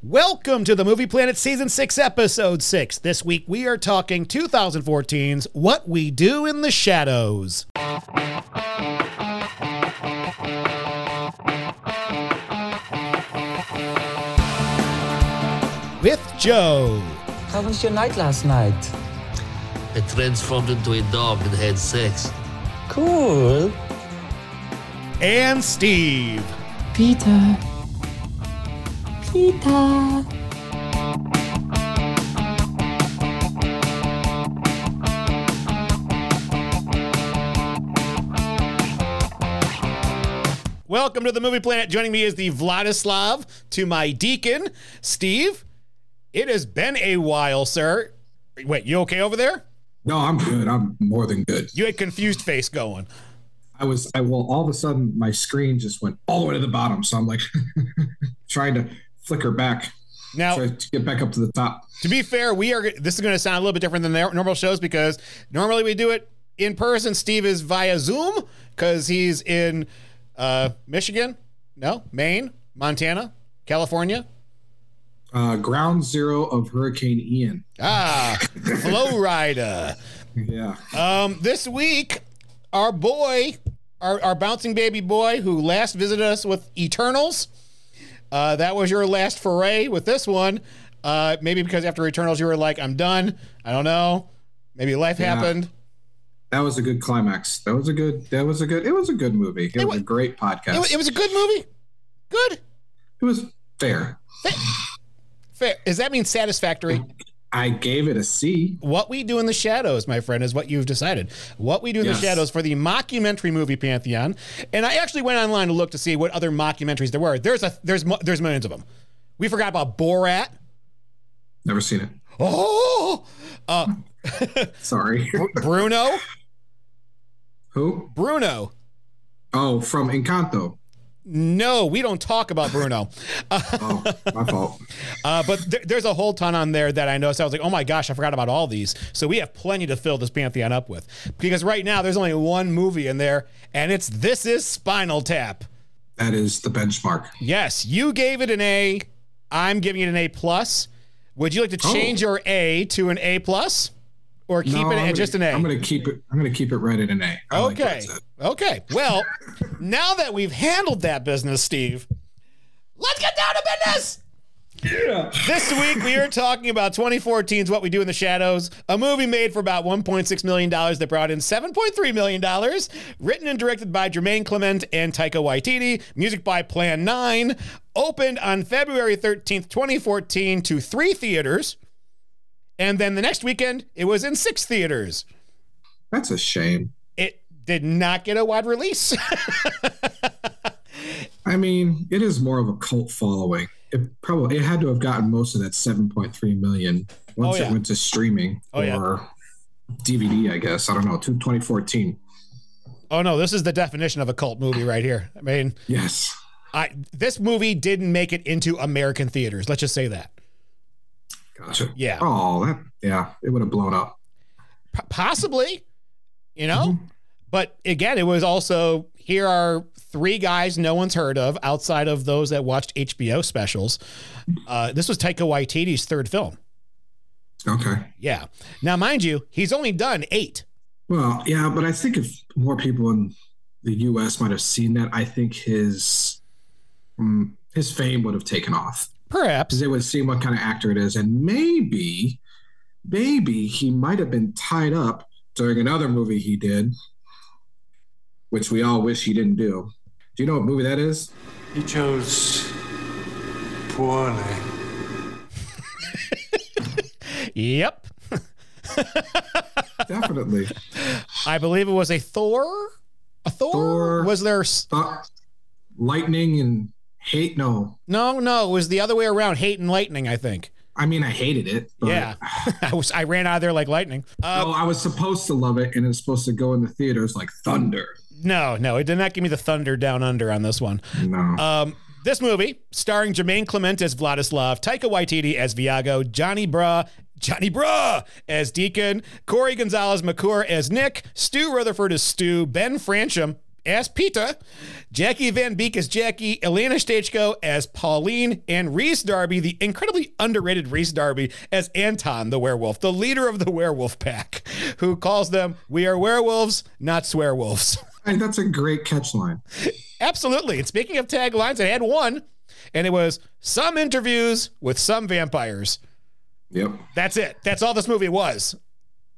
Welcome to the Movie Planet Season 6, Episode 6. This week we are talking 2014's What We Do in the Shadows. With Joe. How was your night last night? I transformed into a dog and had sex. Cool. And Steve. Peter. Peter. Welcome to the Movie Planet. Joining me is the Vladislav to my Deacon, Steve. It has been a while, sir. Wait, you okay over there? No, I'm good. I'm more than good. You had confused face going. I was, I well, all of a sudden my screen just went all the way to the bottom. So I'm like trying to flicker back, Now, to get back up to the top. to be fair, we are. This is going to sound a little bit different than the normal shows because normally we do it in person. Steve is via Zoom because he's in uh, Michigan, no, Maine, Montana, California. Uh, ground zero of Hurricane Ian. Ah, Florida. Yeah. Um, this week, our boy, our, our bouncing baby boy who last visited us with Eternals. Uh, that was your last foray with this one. Uh, maybe because after Eternals you were like, I'm done. I don't know. Maybe life Yeah. happened. That was a good climax. That was a good, that was a good, it was a good movie. It, was wa- a great podcast. It, wa- it was a good movie. Good. it was fair. Fair. Does that mean satisfactory? I gave it a C. What we do in the shadows, my friend, is what you've decided. What we do in Yes. the shadows for the mockumentary movie pantheon. And I actually went online to look to see what other mockumentaries there were. There's a there's there's millions of them. We forgot about Borat. Never seen it. Oh, uh, Sorry. Bruno, Who? Bruno. Oh, from Encanto. No, we don't talk about Bruno. Oh, my fault. Uh, but there, there's a whole ton on there that I know. So I was like, oh my gosh, I forgot about all these. So we have plenty to fill this pantheon up with. Because right now there's only one movie in there, and it's This Is Spinal Tap. That is the benchmark. Yes, you gave it an A. I'm giving it an A plus. Would you like to Oh. change your A to an A plus, or keep No, it at just an A? I'm going to keep it. I'm going to keep it right at an A. I okay. at. okay. Well, now that we've handled that business, Steve, let's get down to business. Yeah. This week we are talking about 2014's What We Do in the Shadows, a movie made for about 1.6 million dollars that brought in 7.3 million dollars, written and directed by Jermaine Clement and Taika Waititi, music by Plan 9, opened on February 13th, 2014 to 3 theaters. And then the next weekend it was in 6 theaters. That's a shame. It did not get a wide release. I mean, it is more of a cult following. It probably it had to have gotten most of that 7.3 million once Oh, yeah. it went to streaming Oh, yeah. or DVD, I guess. I don't know, to 2014. oh no, this is the definition of a cult movie right here. I mean, Yes. I this movie didn't make it into American theaters. Let's just say that. Gotcha. Yeah. Oh, that yeah, it would have blown up. P- possibly, you know. But again, it was also here are three guys no one's heard of outside of those that watched HBO specials. Uh, this was Taika Waititi's third film. Okay. Yeah. Now, mind you, he's only done eight. Well, yeah, but I think if more people in the US might have seen that, I think his mm, his fame would have taken off. Perhaps. they would see what kind of actor it is, and maybe, maybe he might have been tied up during another movie he did, which we all wish he didn't do. Do you know what movie that is? He chose poorly. Yep. Definitely. I believe it was a Thor. A Thor? Thor. Was there? s- Uh, lightning and hate. No, No, no. It was the other way around. Hate and lightning. I think. I mean I hated it. But, Yeah. I was. I ran out of there like lightning. Uh, Oh, I was supposed to love it, and it was supposed to go in the theaters like thunder. no, no. It did not give me the thunder down under on this one. No. Um, this movie, starring Jermaine Clement as Vladislav, Taika Waititi as Viago, Johnny Bra, Johnny Bra as Deacon, Corey Gonzalez McClure as Nick, Stu Rutherford as Stu, Ben Fransham as Peter, Jackie Van Beek as Jackie, Elena Stejko as Pauline, and Rhys Darby, the incredibly underrated Rhys Darby, as Anton the werewolf, the leader of the werewolf pack, who calls them, We are werewolves, not swearwolves. Hey, that's a great catch line. Absolutely. And speaking of taglines, I had one, and it was some interviews with some vampires. Yep. That's it. That's all this movie was.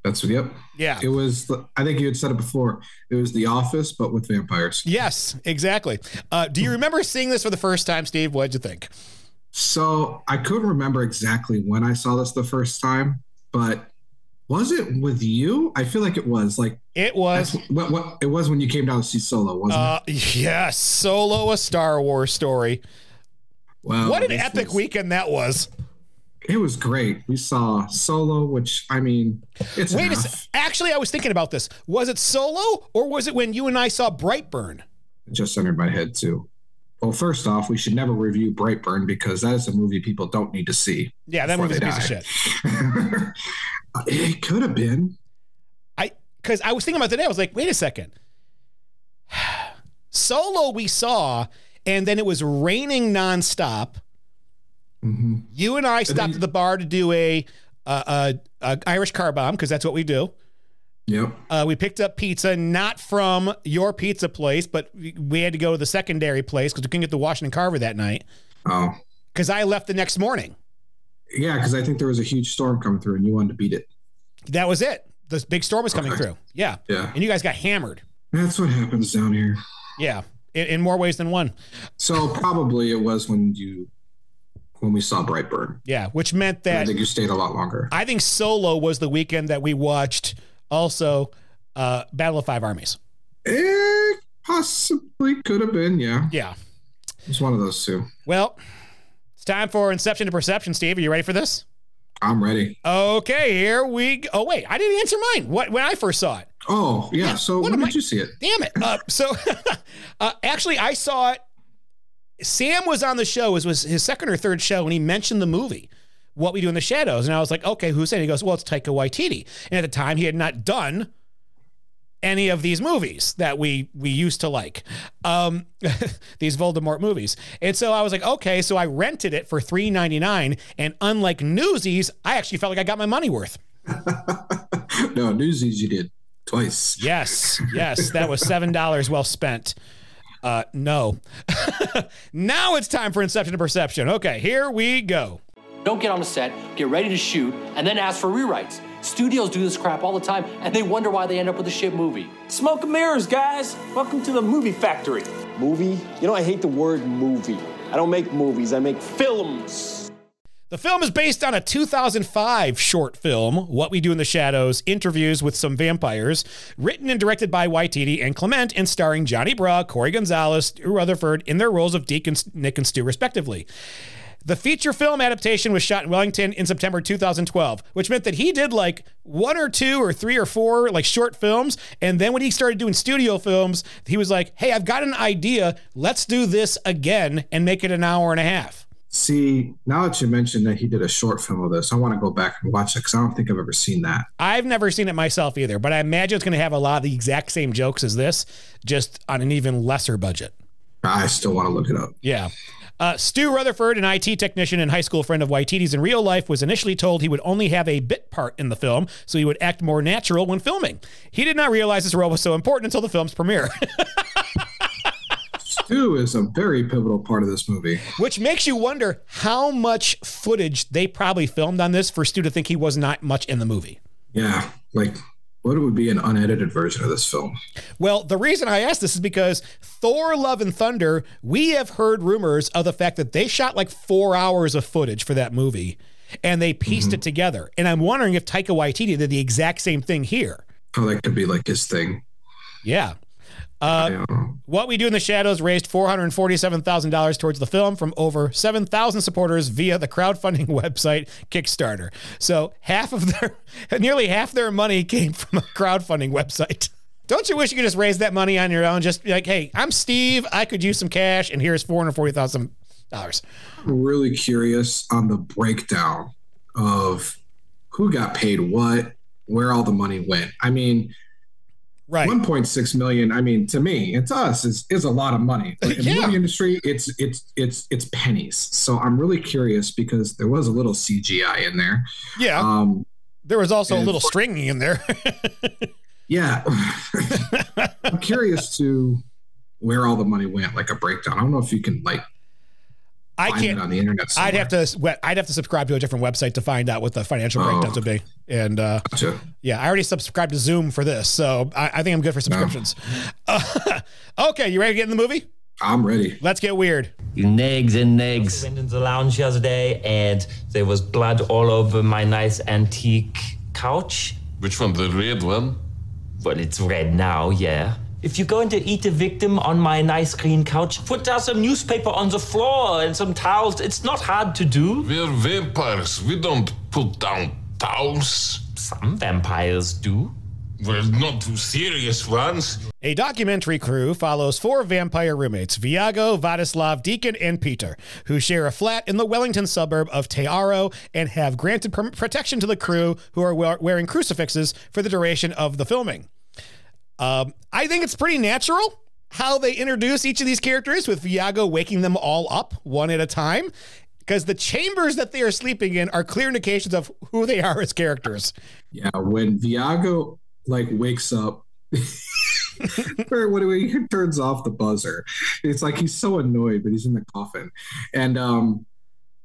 That's yep. Yeah. It was. I think you had said it before. It was The Office, but with vampires. Yes, exactly. Uh, do you remember seeing this for the first time, Steve? What'd you think? So I couldn't remember exactly when I saw this the first time, but was it with you? I feel like it was. Like It was, what, what it was when you came down to see Solo, wasn't uh, yes, Solo, a Star Wars story. it? Wow, what an epic was- weekend that was. It was great. We saw Solo, which I mean, it's Wait a enough. sec. Actually, I was thinking about this. Was it Solo or was it when you and I saw Brightburn? It just entered my head too. Well, first off, we should never review Brightburn because that is a movie people don't need to see. Yeah, that movie's a piece of shit. it could have been. I because I was thinking about today. I was like, wait a second. Solo we saw, and then it was raining nonstop. Mhm. You and I stopped then- at the bar to do a, a, a, a Irish car bomb because that's what we do. Yep. Uh, we picked up pizza not from your pizza place, but we, we had to go to the secondary place because we couldn't get the Washington Carver that night Oh, because I left the next morning. yeah, because I think there was a huge storm coming through, and you wanted to beat it. That was it. This big storm was coming Okay. through. Yeah. Yeah, And you guys got hammered. that's what happens down here. Yeah. In, in more ways than one. So probably it was when you when we saw Brightburn. Yeah. Which meant that. I think you stayed a lot longer. I think Solo was the weekend that we watched also uh, Battle of Five Armies. It possibly could have been. Yeah, Yeah. it's one of those two. Well, it's time for Inception to Perception, Steve. Are you ready for this? I'm ready. Okay, here we go. Oh, wait, I didn't answer mine. What when I first saw it? Oh yeah. So when did I- you see it? Damn it. Uh, so uh, actually, I saw it. Sam was on the show. It was his second or third show, and he mentioned the movie, What We Do in the Shadows. And I was like, okay, who's in? it? He goes, well, it's Taika Waititi. And at the time, he had not done any of these movies that we we used to like, um, these Voldemort movies. And so I was like, okay, so I rented it for three ninety nine. And unlike Newsies, I actually felt like I got my money worth. no, Newsies you did twice. Yes, yes, that was seven dollars well spent. Uh, no. now it's time for Inception to Perception. Okay, here we go. Don't get on the set, get ready to shoot, and then ask for rewrites. Studios do this crap all the time, and they wonder why they end up with a shit movie. Smoke and mirrors, guys. Welcome to the movie factory. Movie? You know, I hate the word movie. I don't make movies, I make films. The film is based on a 2005 short film, What We Do in the Shadows Interviews with Some Vampires, written and directed by Waititi and Clement, and starring Johnny Bra, Corey Gonzalez, Rutherford in their roles of and Nick and Stu, respectively. The feature film adaptation was shot in Wellington in September 2012, which meant that he did like one or two or three or four like short films. And then when he started doing studio films, he was like, hey, I've got an idea. Let's do this again and make it an hour and a half. See, now that you mentioned that he did a short film of this, I want to go back and watch it because I don't think I've ever seen that. I've never seen it myself either, but I imagine it's going to have a lot of the exact same jokes as this, just on an even lesser budget. I still want to look it up. Yeah. Uh, Stu Rutherford, an IT technician and high school friend of Waititi's in real life, was initially told he would only have a bit part in the film, so he would act more natural when filming. He did not realize his role was so important until the film's premiere, Stu is a very pivotal part of this movie. which makes you wonder how much footage they probably filmed on this for Stu to think he was not much in the movie. Yeah, like what would be an unedited version of this film? Well, the reason I asked this is because Thor Love and Thunder, we have heard rumors of the fact that they shot like four hours of footage for that movie and they pieced mm-hmm. it together. And I'm wondering if Taika Waititi did the exact same thing here. Oh, that could be like his thing. Yeah. Uh, I. What We Do in the Shadows raised $447,000 towards the film from over 7,000 supporters via the crowdfunding website Kickstarter. So half of their, nearly half their money came from a crowdfunding website. Don't you wish you could just raise that money on your own? Just be like, hey, I'm Steve. I could use some cash, and here's $440,000. I'm really curious on the breakdown of who got paid what, where all the money went. I mean, Right. 1.6 million. I mean, to me, and to us, is is a lot of money. In Yeah. the movie industry, it's it's it's it's pennies. So I'm really curious because there was a little CGI in there. Yeah. Um, there was also a little stringing in there. yeah, I'm curious to where all the money went. Like a breakdown. I don't know if you can like I can't. it on the internet. I'd have somewhere. to. I'd have to subscribe to a different website to find out what the financial Oh. breakdowns would be. And uh, Gotcha. yeah, I already subscribed to Zoom for this, so I, I think I'm good for subscriptions. Uh, okay, you ready to get in the movie? I'm ready. Let's get weird. You nags and negs. went into the lounge the other day and there was blood all over my nice antique couch. Which one? The red one? Well, it's red now, yeah. If you're going to eat a victim on my nice green couch, put down some newspaper on the floor and some towels. It's not hard to do. We're vampires. We don't put down towels. Some vampires do. We're not too serious ones. A documentary crew follows four vampire roommates, Viago, Vladislav, Deacon, and Peter, who share a flat in the Wellington suburb of Te Aro and have granted per- protection to the crew who are we- wearing crucifixes for the duration of the filming. Um, I think it's pretty natural how they introduce each of these characters with Viago waking them all up one at a time because the chambers that they are sleeping in are clear indications of who they are as characters. Yeah, when Viago like wakes up, or when he turns off the buzzer, it's like he's so annoyed, but he's in the coffin, and um,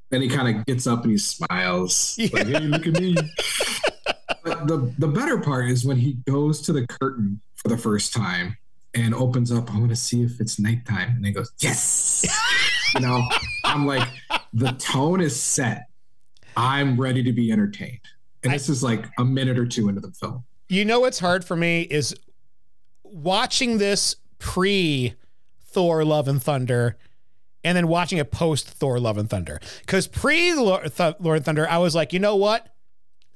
then he kind of gets up and he smiles, like, "Hey, look at me." but the the better part is when he goes to the curtain for the first time and opens up. I want to see if it's nighttime, and he goes, "Yes." you know, I'm like, the tone is set. I'm ready to be entertained. And this is like a minute or two into the film. You know what's hard for me is watching this pre Thor Love and Thunder and then watching it post Thor Love and Thunder. Because pre Lord and Thunder, I was like, you know what?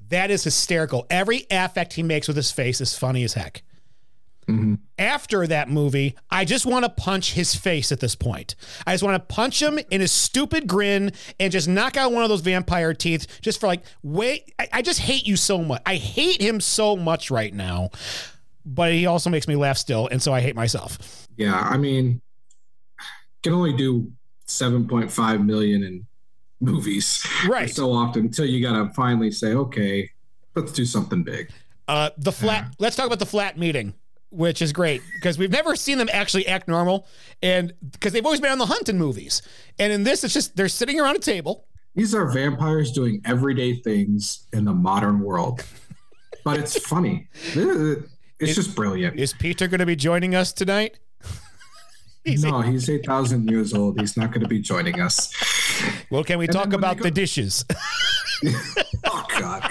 That is hysterical. Every affect he makes with his face is funny as heck. After that movie, I just want to punch his face at this point. I just want to punch him in his stupid grin and just knock out one of those vampire teeth just for like, wait, I, I just hate you so much. I hate him so much right now, but he also makes me laugh still. And so I hate myself. Yeah, I mean, can only do 7.5 million in movies Right. so often until you got to finally say, okay, let's do something big. Uh, the flat, let's talk about the flat meeting. Which is great because we've never seen them actually act normal, and because they've always been on the hunt in movies, and in this, it's just they're sitting around a table. These are vampires doing everyday things in the modern world, but it's funny. It's just brilliant. Is Peter going to be joining us tonight? no, he's 8,000 years old. He's not going to be joining us. Well, can we And talk about they the dishes? oh God.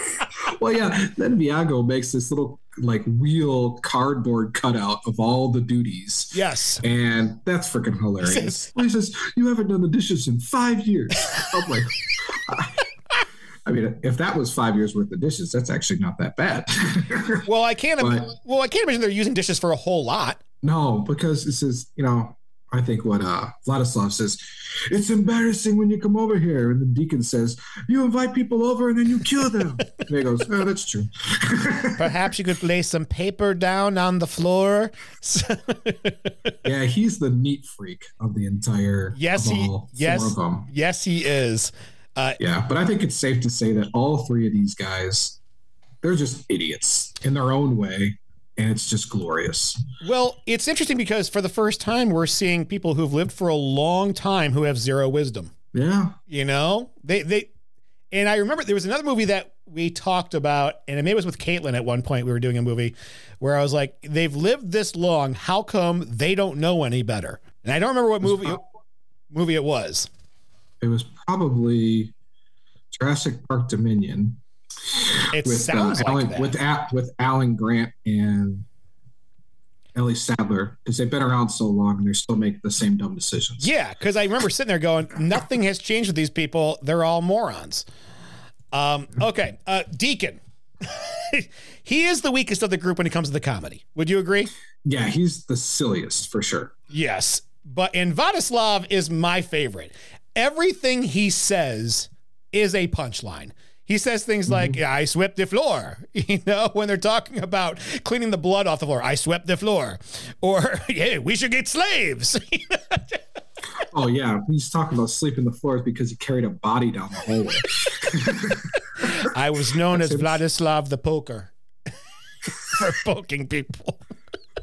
Well, yeah. Then Viago makes this little like wheel cardboard cutout of all the duties. Yes. And that's freaking hilarious. he says, "You haven't done the dishes in five years." I'm like, I mean, if that was five years worth of dishes, that's actually not that bad. Well, I can't. But- well, I can't imagine they're using dishes for a whole lot. no, because this is, you know, I think what uh Vladislav says, it's embarrassing when you come over here. And the Deacon says, You invite people over and then you kill them. and he goes, Oh, that's true. Perhaps you could lay some paper down on the floor. yeah, he's the neat freak of the entire yes, he. Yes, four of them. yes, he is. Uh, Yeah, but I think it's safe to say that all three of these guys, they're just idiots in their own way, and it's just glorious. well, it's interesting because for the first time, we're seeing people who've lived for a long time who have zero wisdom. Yeah, You know, they they, and I remember there was another movie that we talked about, and maybe it was with Caitlin at one point. We were doing a movie where I was like, they've lived this long. How come they don't know any better? And I don't remember what movie movie it was. it was probably Jurassic Park Dominion. It with sounds uh, like Alan, that. with A- with Alan Grant and Ellie Sattler because they've been around so long and they still make the same dumb decisions. Yeah, because I remember sitting there going, nothing has changed with these people. They're all morons. Um, okay, uh, Deacon. he is the weakest of the group when it comes to the comedy. Would you agree? Yeah, he's the silliest for sure. Yes, but and Vladislav is my favorite. Everything he says is a punchline. He says things mm-hmm. like, yeah, I swept the floor, you know, when they're talking about cleaning the blood off the floor. I swept the floor. Or, yeah, we should get slaves. Oh yeah, he's talking about sleeping the floors because he carried a body down the hallway. I was known as Vladislav the Poker for poking people.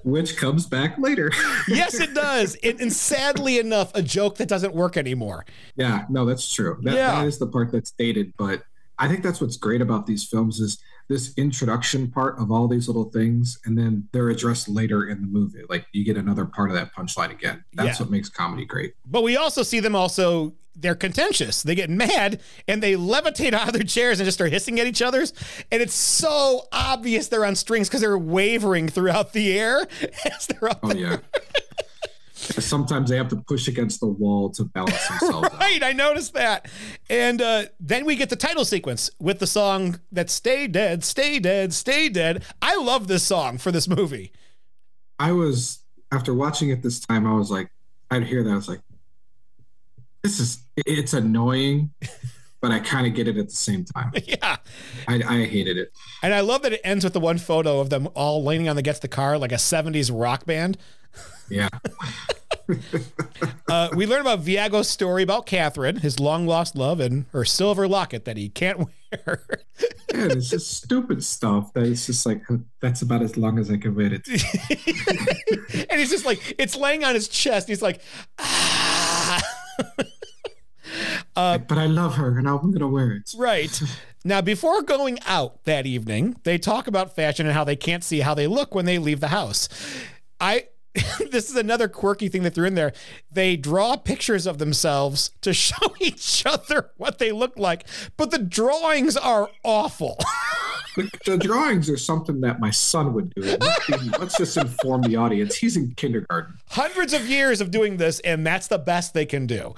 Which comes back later. yes, it does. And, and sadly enough, a joke that doesn't work anymore. Yeah, no, that's true. That, Yeah. that is the part that's dated, but I think that's what's great about these films is this introduction part of all these little things, and then they're addressed later in the movie. Like you get another part of that punchline again. That's Yeah. what makes comedy great. But we also see them also, they're contentious. They get mad and they levitate out of their chairs and just start hissing at each other's. And it's so obvious they're on strings because they're wavering throughout the air as they're up Oh there. yeah. Sometimes they have to push against the wall to balance themselves out. Right, I noticed that. And uh, then we get the title sequence with the song that Stay Dead, Stay Dead, Stay Dead. I love this song for this movie. I was after watching it this time, I was like, I'd hear that. I was like, this is it's annoying, but I kind of get it at the same time. Yeah. I, I hated it. And I love that it ends with the one photo of them all leaning on the Gets the Car like a 70s rock band. Yeah. Uh, we learn about Viago's story about Catherine, his long lost love, and her silver locket that he can't wear. Yeah, it's just stupid stuff that it's just like that's about as long as I can wear it. and he's just like, it's laying on his chest. He's like, ah. but I love her and I'm gonna wear it. Right. Now, before going out that evening, they talk about fashion and how they can't see how they look when they leave the house. I this is another quirky thing they threw in there. They draw pictures of themselves to show each other what they look like, but the drawings are awful. The, the drawings are something that my son would do. Let's, be- let's just inform the audience. He's in kindergarten. Hundreds of years of doing this, and that's the best they can do.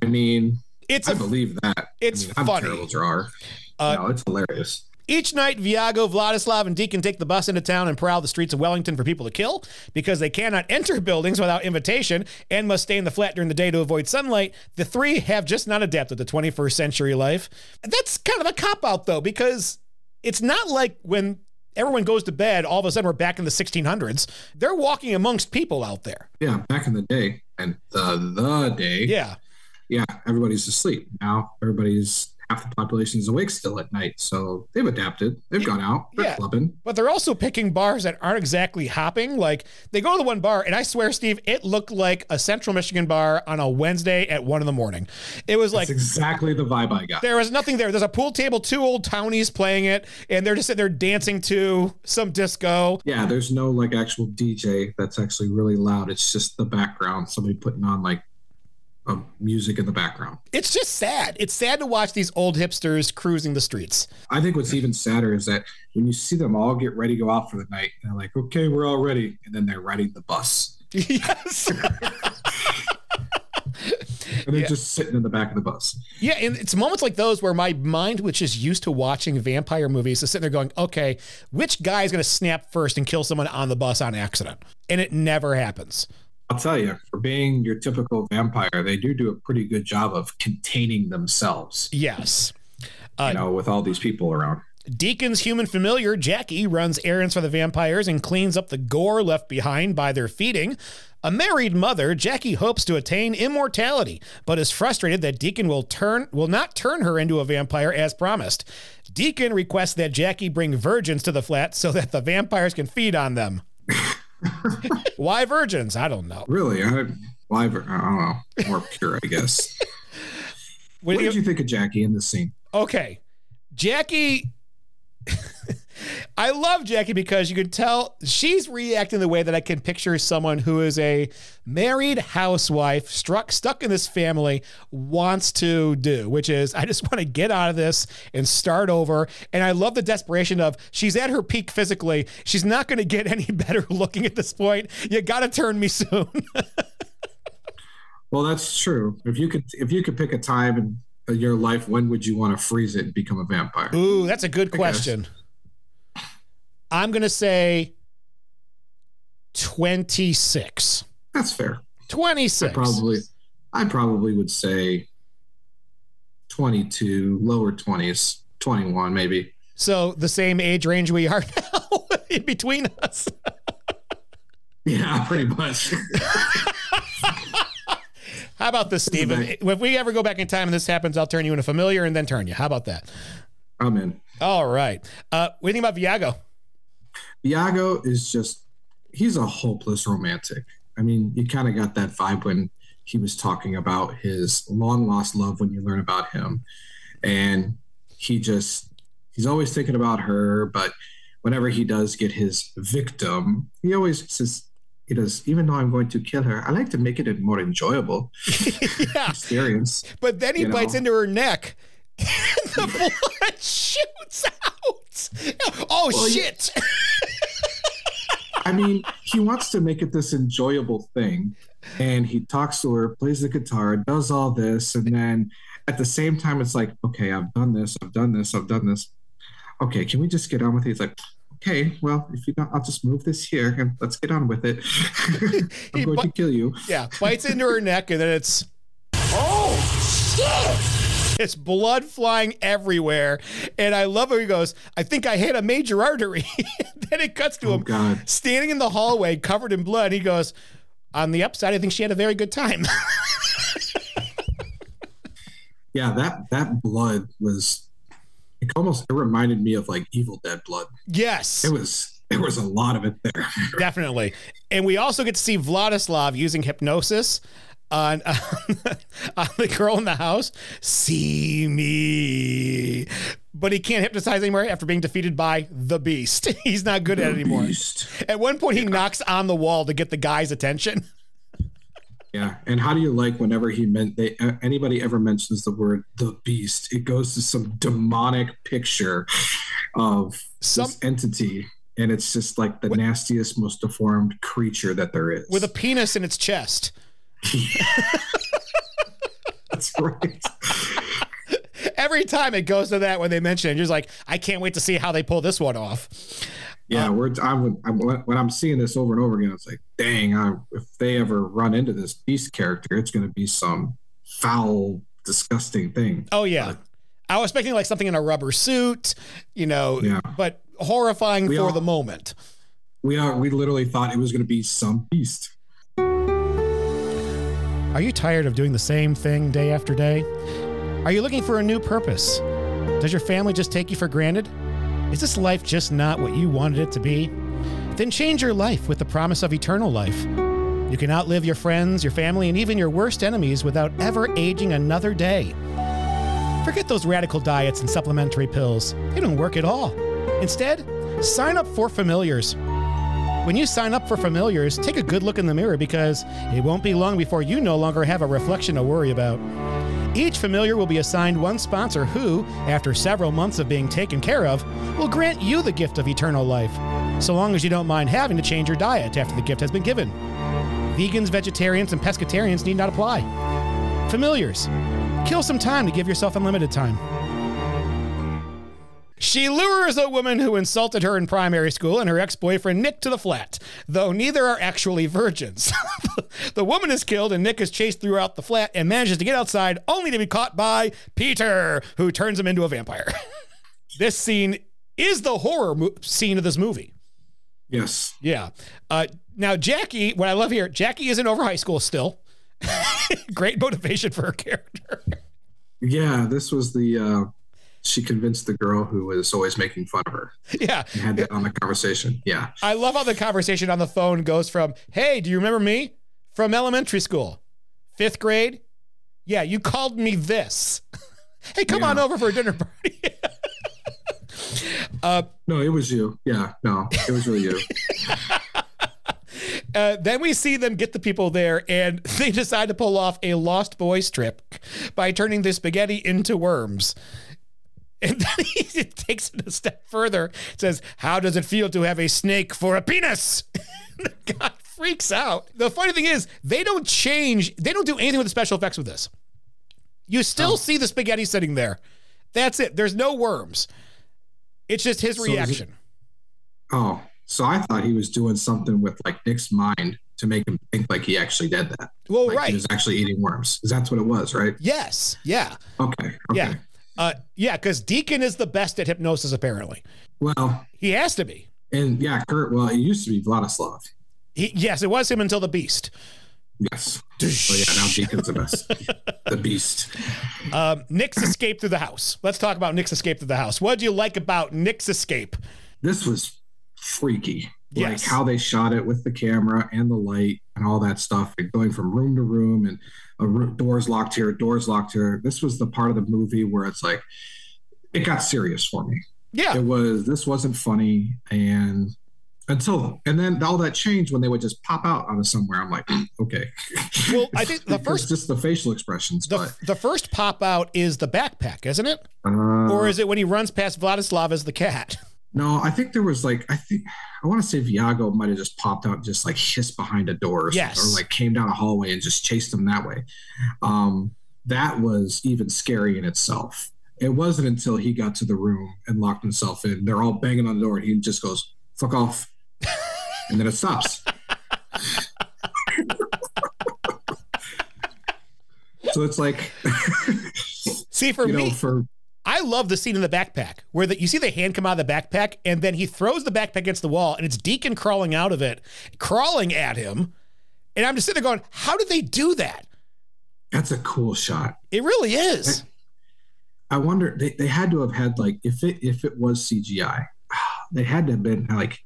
I mean, It's I a- believe that. it's I mean, I'm funny. a terrible drawer. Uh, no, it's hilarious. Each night, Viago, Vladislav, and Deacon take the bus into town and prowl the streets of Wellington for people to kill. Because they cannot enter buildings without invitation and must stay in the flat during the day to avoid sunlight, the three have just not adapted to 21st century life. That's kind of a cop out, though, because it's not like when everyone goes to bed, all of a sudden we're back in the 1600s. They're walking amongst people out there. Yeah, back in the day and the the day. Yeah. yeah, everybody's asleep. Now everybody's half the population is awake still at night. So they've adapted. They've gone out. They're Yeah. clubbing. But they're also picking bars that aren't exactly hopping. Like they go to the one bar, and I swear, Steve, it looked like a Central Michigan bar on a Wednesday at one in the morning. It was like That's exactly the vibe I got. there was nothing there. There's a pool table, two old townies playing it, and they're just sitting there dancing to some disco. Yeah, there's no like actual DJ that's actually really loud. It's just the background, somebody putting on like um, music in the background. It's just sad. It's sad to watch these old hipsters cruising the streets. I think what's even sadder is that when you see them all get ready to go out for the night, they're like, okay, we're all ready. And then they're riding the bus. yes. And they're just sitting in the back of the bus. Yeah, and it's moments like those where my mind, which is used to watching vampire movies, is sitting there going, okay, which guy is going to snap first and kill someone on the bus on accident? And it never happens. I'll tell you, for being your typical vampire, they do do a pretty good job of containing themselves, Yes. you uh, know, with all these people around. Deacon's human familiar, Jackie, runs errands for the vampires and cleans up the gore left behind by their feeding. A married mother, Jackie hopes to attain immortality, but is frustrated that Deacon will turn will not turn her into a vampire as promised. Deacon requests that Jackie bring virgins to the flat so that the vampires can feed on them. Why virgins? I don't know. Really, I, well, I, don't know, more pure, I guess. What what you- did you think of Jackie in this scene? Okay. Jackie I love Jackie because you can tell she's reacting the way that I can picture someone who is a married housewife struck stuck in this family wants to do, which is I just want to get out of this and start over. And I love the desperation of she's at her peak physically. She's not going to get any better looking at this point. You got to turn me soon. Well, that's true. If you could, if you could pick a time in uh, your life, when would you want to freeze it and become a vampire? Ooh, that's a good guess. question. I'm going to say 26. That's fair. 26. I probably, I probably would say twenty-two, lower twenties. 21, maybe. So the same age range we are now in between us. Yeah, pretty much. How about this, Steven? If we ever go back in time and this happens, I'll turn you into familiar and then turn you. How about that? I'm in. All right. Uh, what do you think about Viago? Viago is just, he's a hopeless romantic. I mean, you kind of got that vibe when he was talking about his long lost love when you learn about him. And he just, he's always thinking about her, but whenever he does get his victim, he always says, he does, even though I'm going to kill her, I like to make it a more enjoyable yeah. experience. But then he bites know? into her neck and the blood shoots out. Oh, Well, you- shit. I mean, he wants to make it this enjoyable thing. And he talks to her, plays the guitar, does all this. And then at the same time, it's like, okay, I've done this, I've done this, I've done this. Okay, can we just get on with it? He's like, okay, well, if you don't, I'll just move this here and let's get on with it. I'm going to kill you. Yeah, bites into her neck, and then it's Oh, shit! It's blood flying everywhere. And I love how he goes, I think I hit a major artery. then it cuts to Oh, him God. standing in the hallway covered in blood. He goes, On the upside, I think she had a very good time. Yeah, that that blood was it almost it reminded me of like Evil Dead blood. yes. It was there was a lot of it there. Definitely. And we also get to see Vladislav using hypnosis on, on the girl in the house. See me. But he can't hypnotize anymore after being defeated by the beast. He's not good at it anymore. Beast. At one point, he knocks on the wall to get the guy's attention. Yeah, and how do you like whenever he meant they anybody ever mentions the word the beast? It goes to some demonic picture of Some- this entity, and it's just like the nastiest, most deformed creature that there is. With a penis in its chest. That's right. Every time it goes to that when they mention it, you're just like, I can't wait to see how they pull this one off. Yeah, um, we're I'm, I'm when I'm seeing this over and over again, it's like, dang, I, if they ever run into this beast character, it's going to be some foul, disgusting thing. Oh yeah. I was expecting like something in a rubber suit, you know, Yeah. but horrifying We for all- the moment. We are we literally thought it was going to be some beast. Are you tired of doing the same thing day after day? Are you looking for a new purpose? Does your family just take you for granted? Is this life just not what you wanted it to be? Then change your life with the promise of eternal life. You can outlive your friends, your family, and even your worst enemies without ever aging another day. Forget those radical diets and supplementary pills. They don't work at all. Instead, sign up for Familiars. When you sign up for Familiars, take a good look in the mirror because it won't be long before you no longer have a reflection to worry about. Each familiar will be assigned one sponsor who, after several months of being taken care of, will grant you the gift of eternal life, so long as you don't mind having to change your diet after the gift has been given. Vegans, vegetarians, and pescatarians need not apply. Familiars. Kill some time to give yourself unlimited time. She lures a woman who insulted her in primary school and her ex boyfriend Nick to the flat, though neither are actually virgins. the woman is killed and Nick is chased throughout the flat and manages to get outside only to be caught by Peter, who turns him into a vampire. this scene is the horror mo- scene of this movie. Yes. Yeah. Uh, now, Jackie, what I love here, Jackie isn't over high school still. Great motivation for her character. Yeah, this was the uh she convinced the girl who was always making fun of her. Yeah. And had that on the conversation. Yeah. I love how the conversation on the phone goes from, hey, do you remember me? From elementary school, fifth grade? Yeah, you called me this. hey, come on over for a dinner party. uh, No, it was you. Yeah, no, it was really you. uh, then we see them get the people there, and they decide to pull off a Lost Boys trip by turning the spaghetti into worms. And then he takes it a step further. Says, "How does it feel to have a snake for a penis?" the guy freaks out. The funny thing is, they don't change. They don't do anything with the special effects with this. You still oh. see the spaghetti sitting there. That's it. There's no worms. It's just his So it- reaction. Oh, so I thought he was doing something with like Nick's mind to make him think like he actually did that. Well, Like right. He was actually eating worms. That's what it was, right? Yes. Yeah. Okay. Okay. Yeah. Uh, yeah, because Deacon is the best at hypnosis, apparently. Well, he has to be. And yeah, Kurt. Well, it used to be Vladislav. He, yes, it was him until the Beast. Yes. So yeah, now Deacon's the best. the Beast. Um, Nick's escape through the house. Let's talk about Nick's escape through the house. What do you like about Nick's escape? This was freaky. Yes. Like how they shot it with the camera and the light and all that stuff, and going from room to room and a room, doors locked here, doors locked here. This was the part of the movie where it's like it got serious for me. Yeah. It was this wasn't funny and until and then all that changed when they would just pop out out of somewhere. I'm like, okay. Well, I think the first just the facial expressions. The, but the first pop out is the backpack, isn't it? uh, or is it when he runs past Vladislav as the cat? no, I think there was like I think I want to say Viago might have just popped out, just like hissed behind a door, or, Yes. or like came down a hallway and just chased them that way. Um, that was even scary in itself. It wasn't until he got to the room and locked himself in. They're all banging on the door, and he just goes, "Fuck off," and then it stops. so it's like, See, for you me, know, for I love the scene in the backpack where the, you see the hand come out of the backpack and then he throws the backpack against the wall and it's Deacon crawling out of it, crawling at him. And I'm just sitting there going, how did they do that? that's a cool shot. It really is. I wonder they, they had to have had like if it if it was CGI, they had to have been like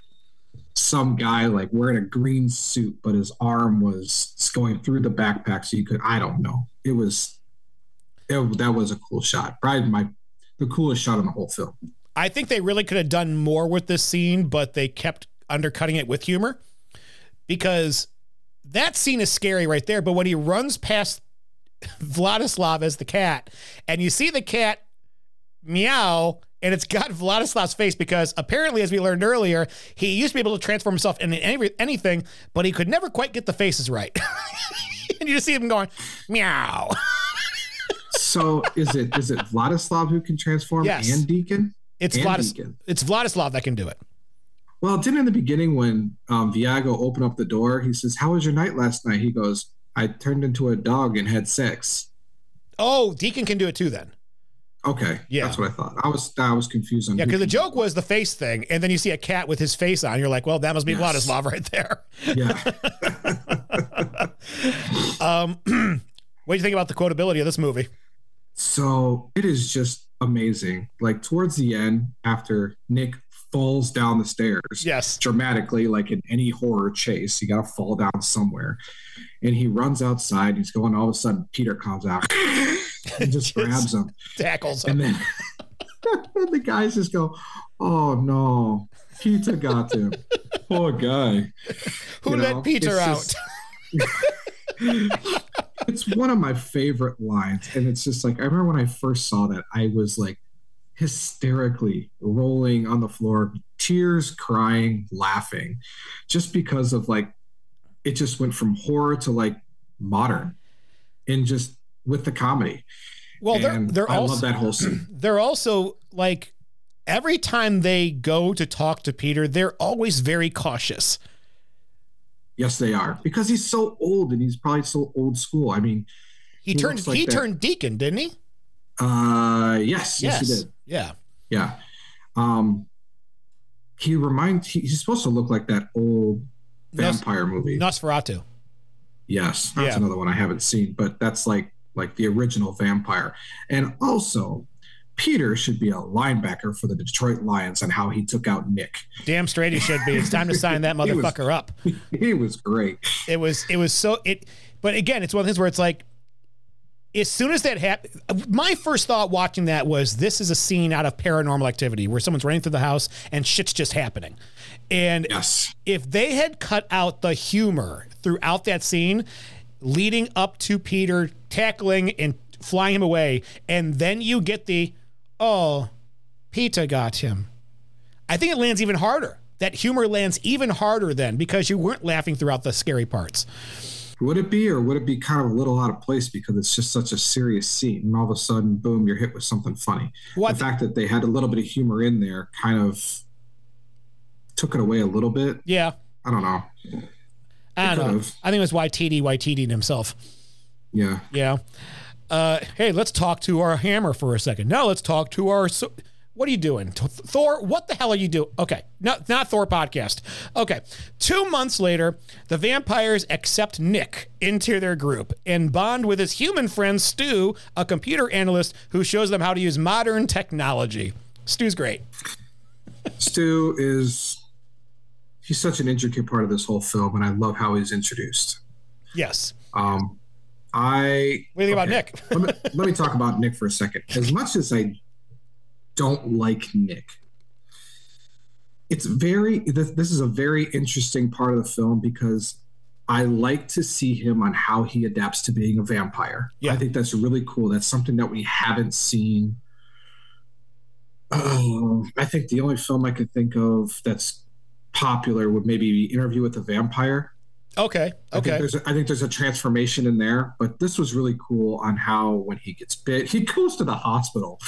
some guy like wearing a green suit, but his arm was going through the backpack so you could I don't know. It was it, that was a cool shot. Probably my the coolest shot in the whole film. I think they really could have done more with this scene, but they kept undercutting it with humor because that scene is scary right there. But when he runs past Vladislav as the cat, and you see the cat meow, and it's got Vladislav's face because apparently, as we learned earlier, he used to be able to transform himself into any, anything, but he could never quite get the faces right. and you just see him going meow. So is it is it Vladislav who can transform Yes. and Deacon? It's And Vladis- Deacon. It's Vladislav that can do it. Well, didn't in the beginning when um, Viago opened up the door, he says, "How was your night last night?" He goes, "I turned into a dog and had sex." Oh, Deacon can do it too then. Okay, Yeah. that's what I thought. I was I was confused on. Yeah, because the joke was the face thing, and then you see a cat with his face on. You're like, well, that must be Yes. Vladislav right there. Yeah. Um, what do you think about the quotability of this movie? So it is just amazing. Like towards the end, after Nick falls down the stairs, yes, dramatically, like in any horror chase, you gotta fall down somewhere. And he runs outside. He's going. All of a sudden, Peter comes out and just grabs him. Tackles him, And then and the guys just go, "Oh no, Peter got him. Poor guy." Who You let know, Peter out? just- it's one of my favorite lines, and it's just like I remember when I first saw that, I was like hysterically rolling on the floor, tears, crying, laughing, just because of like it just went from horror to like modern, and just with the comedy. Well, they're they're I also love that whole scene. they're also like every time they go to talk to Peter, they're always very cautious. Yes, they are because he's so old and he's probably so old school. I mean, He, He turned like he that- turned Deacon, didn't he? uh, yes, yes, he did. Yeah. Yeah. Um, he reminds he, he's supposed to look like that old Nos- vampire movie. Nosferatu. yes, that's Yeah. another one I haven't seen, but that's like like the original vampire. And also, Peter should be a linebacker for the Detroit Lions and how he took out Nick. Damn straight he should be. It's time to sign that He was- motherfucker up. He was great. It was it was so it but again, it's one of those where it's like as soon as that happened, my first thought watching that was this is a scene out of paranormal activity where someone's running through the house and shit's just happening. And Yes. if they had cut out the humor throughout that scene, leading up to Peter tackling and flying him away, and then you get the, oh, Peter got him. I think it lands even harder. That humor lands even harder then because you weren't laughing throughout the scary parts. Would it be, or would it be kind of a little out of place because it's just such a serious scene, and all of a sudden, boom, you're hit with something funny? I the fact that they had a little bit of humor in there kind of took it away a little bit. Yeah. I don't know. I don't know. I think it was YTD, YTD himself. Yeah. Yeah. Uh, hey, let's talk to our hammer for a second. Now let's talk to our. So- what are you doing? Thor, what the hell are you doing? Okay, no, not Thor podcast. Okay, two months later, the vampires accept Nick into their group and bond with his human friend Stu, a computer analyst who shows them how to use modern technology. Stu's great. Stu is he's such an intricate part of this whole film, and I love how he's introduced. Yes. Um, I. What do you think okay. about Nick? let, me, let me talk about Nick for a second. As much as I don't like Nick. It's very, this is a very interesting part of the film because I like to see him on how he adapts to being a vampire. Yeah. I think that's really cool. That's something that we haven't seen. Uh, I think the only film I could think of that's popular would maybe be Interview with the Vampire. Okay. Okay. I think, there's a, I think there's a transformation in there, but this was really cool on how when he gets bit, he goes to the hospital.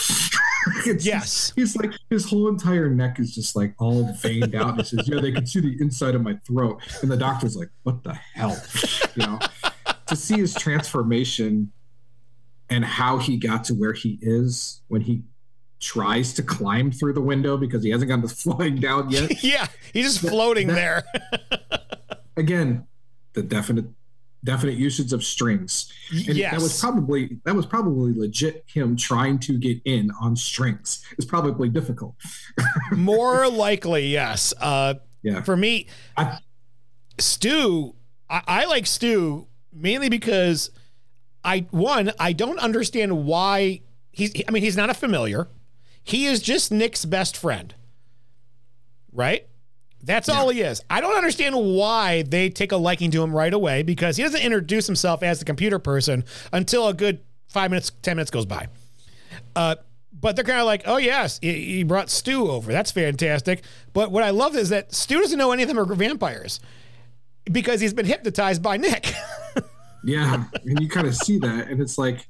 yes. He's like his whole entire neck is just like all veined out. He says, "Yeah, they can see the inside of my throat," and the doctor's like, "What the hell?" You know, to see his transformation and how he got to where he is when he tries to climb through the window because he hasn't gotten to flying down yet. yeah, he's just floating that, there. again, the definite definite usage of strings. And yes. that was probably that was probably legit him trying to get in on strings. It's probably difficult. More likely, yes. Uh, yeah. For me, I, Stu, I, I like Stu mainly because I one I don't understand why he's. I mean, he's not a familiar. He is just Nick's best friend, right? That's yeah. all he is. I don't understand why they take a liking to him right away because he doesn't introduce himself as the computer person until a good five minutes, 10 minutes goes by. Uh, but they're kind of like, oh, yes, he brought Stu over. That's fantastic. But what I love is that Stu doesn't know any of them are vampires because he's been hypnotized by Nick. yeah. And you kind of see that. And it's like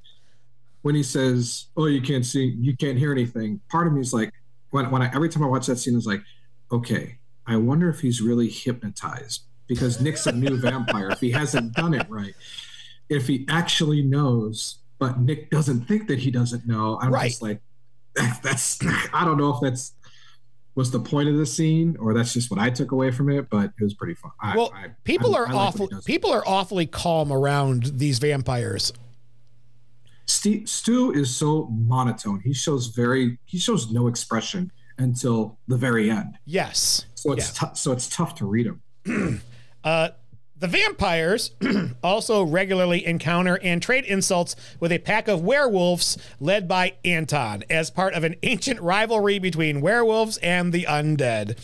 when he says, oh, you can't see, you can't hear anything. Part of me is like, when, when I, every time I watch that scene, it's like, okay, I wonder if he's really hypnotized because Nick's a new vampire. If he hasn't done it right, if he actually knows, but Nick doesn't think that he doesn't know, I'm right. just like, that's, I don't know if that's was the point of the scene or that's just what I took away from it, but it was pretty fun. I, well, I, people I, are awful. People are awfully calm around these vampires. Steve, Stu is so monotone. He shows very, he shows no expression until the very end. Yes. So it's yeah. t- so it's tough to read them. uh, the vampires also regularly encounter and trade insults with a pack of werewolves led by Anton as part of an ancient rivalry between werewolves and the undead.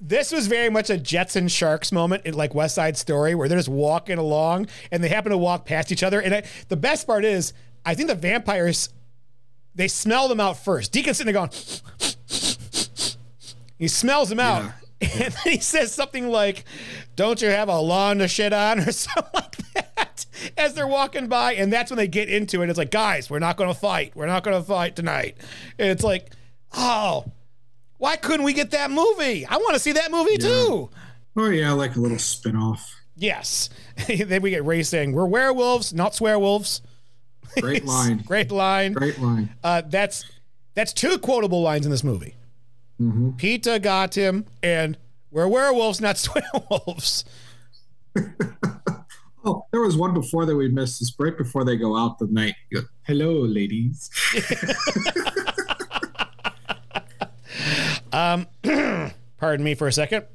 This was very much a Jets and Sharks moment in like West Side Story where they're just walking along and they happen to walk past each other. And I, the best part is, I think the vampires, they smell them out first. Deacon's sitting there going, he smells him out. Yeah. And then he says something like, Don't you have a lawn to shit on? or something like that as they're walking by. And that's when they get into it. It's like, Guys, we're not going to fight. We're not going to fight tonight. And it's like, Oh, why couldn't we get that movie? I want to see that movie yeah. too. Oh, yeah, like a little spin off. Yes. then we get Ray saying, We're werewolves, not swearwolves. Great line. Great line. Great line. Uh, that's that's two quotable lines in this movie. Mm-hmm. PETA got him, and we're werewolves, not werewolves. oh, there was one before that we missed. This right before they go out the night. Go, Hello, ladies. um, pardon me for a second.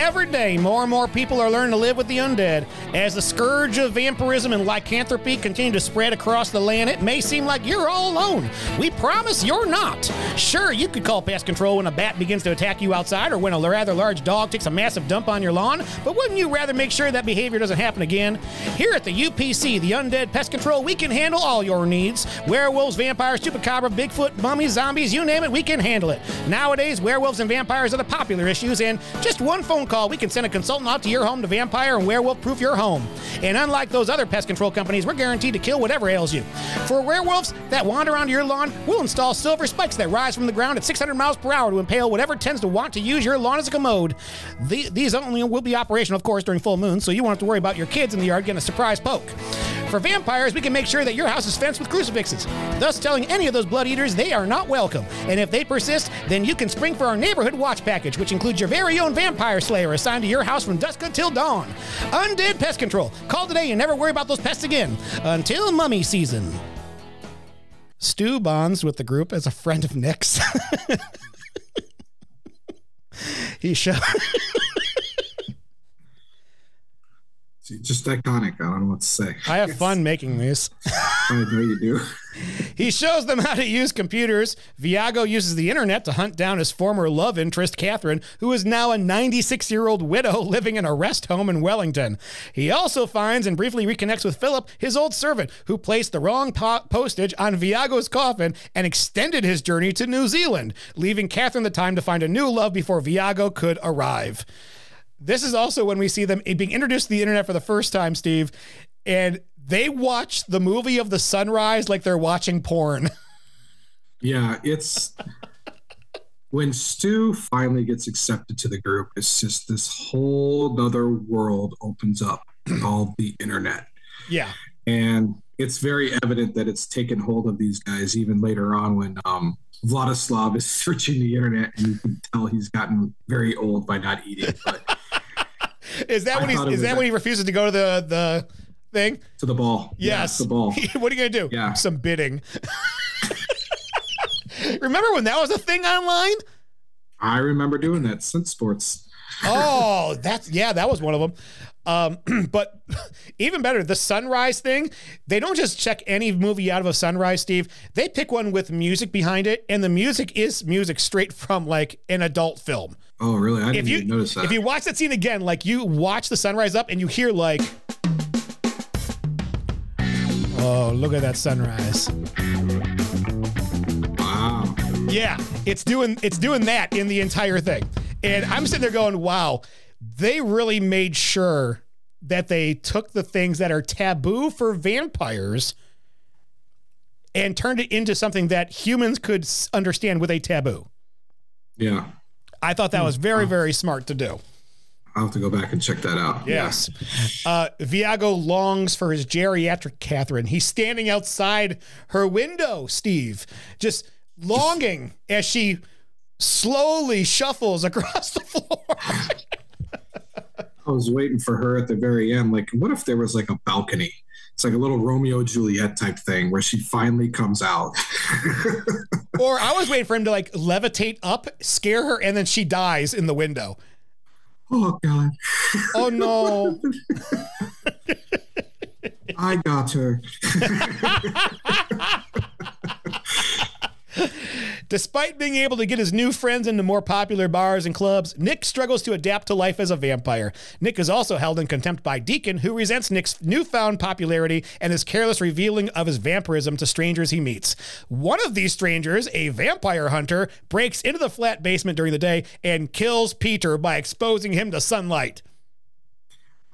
Every day, more and more people are learning to live with the undead. As the scourge of vampirism and lycanthropy continue to spread across the land, it may seem like you're all alone. We promise you're not. Sure, you could call pest control when a bat begins to attack you outside or when a rather large dog takes a massive dump on your lawn, but wouldn't you rather make sure that behavior doesn't happen again? Here at the UPC, the Undead Pest Control, we can handle all your needs. Werewolves, vampires, chupacabra, Bigfoot, mummies, zombies, you name it, we can handle it. Nowadays, werewolves and vampires are the popular issues, and just one phone call, we can send a consultant out to your home to vampire and werewolf proof your home. And unlike those other pest control companies, we're guaranteed to kill whatever ails you. For werewolves that wander onto your lawn, we'll install silver spikes that rise from the ground at 600 miles per hour to impale whatever tends to want to use your lawn as a commode. The, these only will be operational, of course, during full moon, so you won't have to worry about your kids in the yard getting a surprise poke. For vampires, we can make sure that your house is fenced with crucifixes, thus telling any of those blood eaters they are not welcome. And if they persist, then you can spring for our neighborhood watch package, which includes your very own vampire slayer assigned to your house from dusk until dawn. Undead Pest Control. Call today and never worry about those pests again until mummy season. Stu bonds with the group as a friend of Nick's. he show just iconic. I don't know what to say. I have fun making these. I know you do. He shows them how to use computers. Viago uses the internet to hunt down his former love interest, Catherine, who is now a 96 year old widow living in a rest home in Wellington. He also finds and briefly reconnects with Philip, his old servant, who placed the wrong po- postage on Viago's coffin and extended his journey to New Zealand, leaving Catherine the time to find a new love before Viago could arrive. This is also when we see them being introduced to the internet for the first time, Steve, and they watch the movie of the sunrise like they're watching porn. Yeah, it's when Stu finally gets accepted to the group, it's just this whole other world opens up called the internet. Yeah. And it's very evident that it's taken hold of these guys even later on when um, Vladislav is searching the internet and you can tell he's gotten very old by not eating. But is that when he's is that when he refuses to go to the the thing? To the ball. Yes. Yeah, the ball. what are you gonna do? Yeah. Some bidding. Remember when that was a thing online? I remember doing that. Since sports. oh, that's yeah, that was one of them. Um, but even better, the sunrise thing, they don't just check any movie out of a sunrise, Steve. They pick one with music behind it, and the music is music straight from like an adult film. Oh, really? I didn't if you, even notice that. If you watch that scene again, like you watch the sunrise up and you hear like Oh, look at that sunrise. Wow. Yeah, it's doing it's doing that in the entire thing. And I'm sitting there going, "Wow, they really made sure that they took the things that are taboo for vampires and turned it into something that humans could understand with a taboo." Yeah. I thought that was very very smart to do. I'll have to go back and check that out. Yes. Uh, Viago longs for his geriatric Catherine. He's standing outside her window, Steve, just longing as she slowly shuffles across the floor. I was waiting for her at the very end. Like, what if there was like a balcony? It's like a little Romeo Juliet type thing where she finally comes out. or I was waiting for him to like levitate up, scare her, and then she dies in the window. Oh God. Oh no. I got her. Despite being able to get his new friends into more popular bars and clubs, Nick struggles to adapt to life as a vampire. Nick is also held in contempt by Deacon, who resents Nick's newfound popularity and his careless revealing of his vampirism to strangers he meets. One of these strangers, a vampire hunter, breaks into the flat basement during the day and kills Peter by exposing him to sunlight.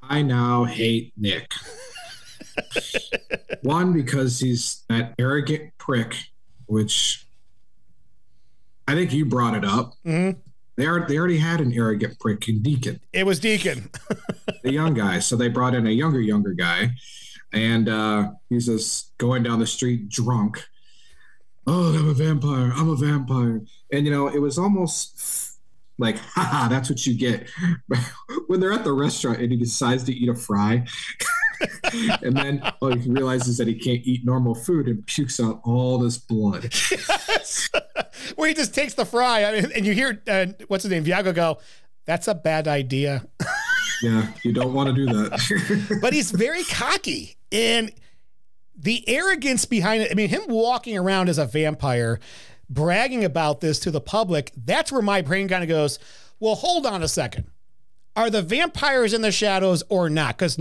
I now hate Nick. One, because he's that arrogant prick, which I think you brought it up. Mm-hmm. They, are, they already had an arrogant prick in Deacon. It was Deacon, the young guy. So they brought in a younger, younger guy, and uh, he's just going down the street drunk. Oh, I'm a vampire. I'm a vampire. And you know, it was almost like, haha, that's what you get. when they're at the restaurant and he decides to eat a fry. and then oh, he realizes that he can't eat normal food and pukes out all this blood. Yes. Where he just takes the fry, I mean, and you hear uh, what's his name, Viago go, "That's a bad idea." yeah, you don't want to do that. but he's very cocky, and the arrogance behind it. I mean, him walking around as a vampire, bragging about this to the public. That's where my brain kind of goes. Well, hold on a second. Are the vampires in the shadows or not? Because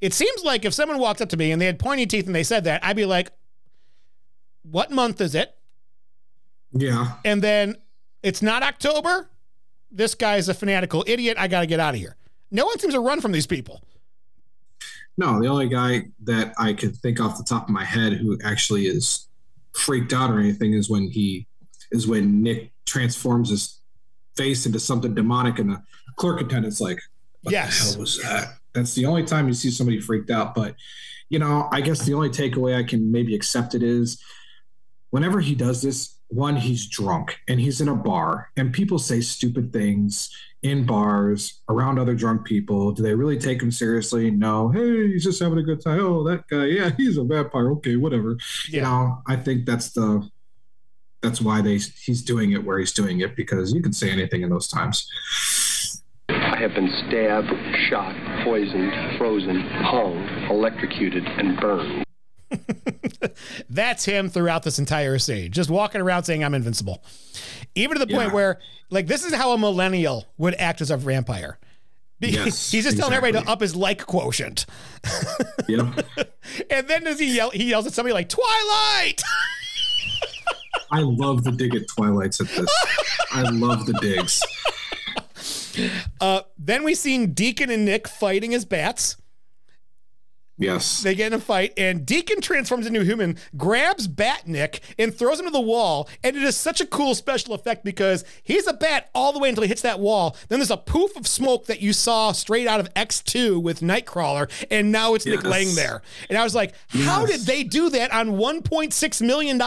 it seems like if someone walked up to me and they had pointy teeth and they said that, I'd be like, what month is it? Yeah. And then it's not October. This guy's a fanatical idiot. I got to get out of here. No one seems to run from these people. No, the only guy that I can think off the top of my head who actually is freaked out or anything is when he is when Nick transforms his face into something demonic and the clerk attendant's like, what yes. the hell was that? That's the only time you see somebody freaked out. But you know, I guess the only takeaway I can maybe accept it is whenever he does this, one, he's drunk and he's in a bar and people say stupid things in bars around other drunk people. Do they really take him seriously? No. Hey, he's just having a good time. Oh, that guy, yeah, he's a vampire. Okay, whatever. Yeah. You know, I think that's the that's why they he's doing it where he's doing it because you can say anything in those times. I have been stabbed, shot, poisoned, frozen, hung, electrocuted, and burned. That's him throughout this entire scene, just walking around saying, I'm invincible. Even to the point where, like, this is how a millennial would act as a vampire. Yes, He's just exactly. telling everybody to up his like quotient. Yeah. and then does he yell? He yells at somebody like Twilight. I love the dig at Twilights at this. I love the digs. Uh, then we seen Deacon and Nick fighting as bats. Yes. They get in a fight, and Deacon transforms into a human, grabs Bat Nick, and throws him to the wall. And it is such a cool special effect because he's a bat all the way until he hits that wall. Then there's a poof of smoke that you saw straight out of X2 with Nightcrawler, and now it's yes. Nick laying there. And I was like, how yes. did they do that on $1.6 million?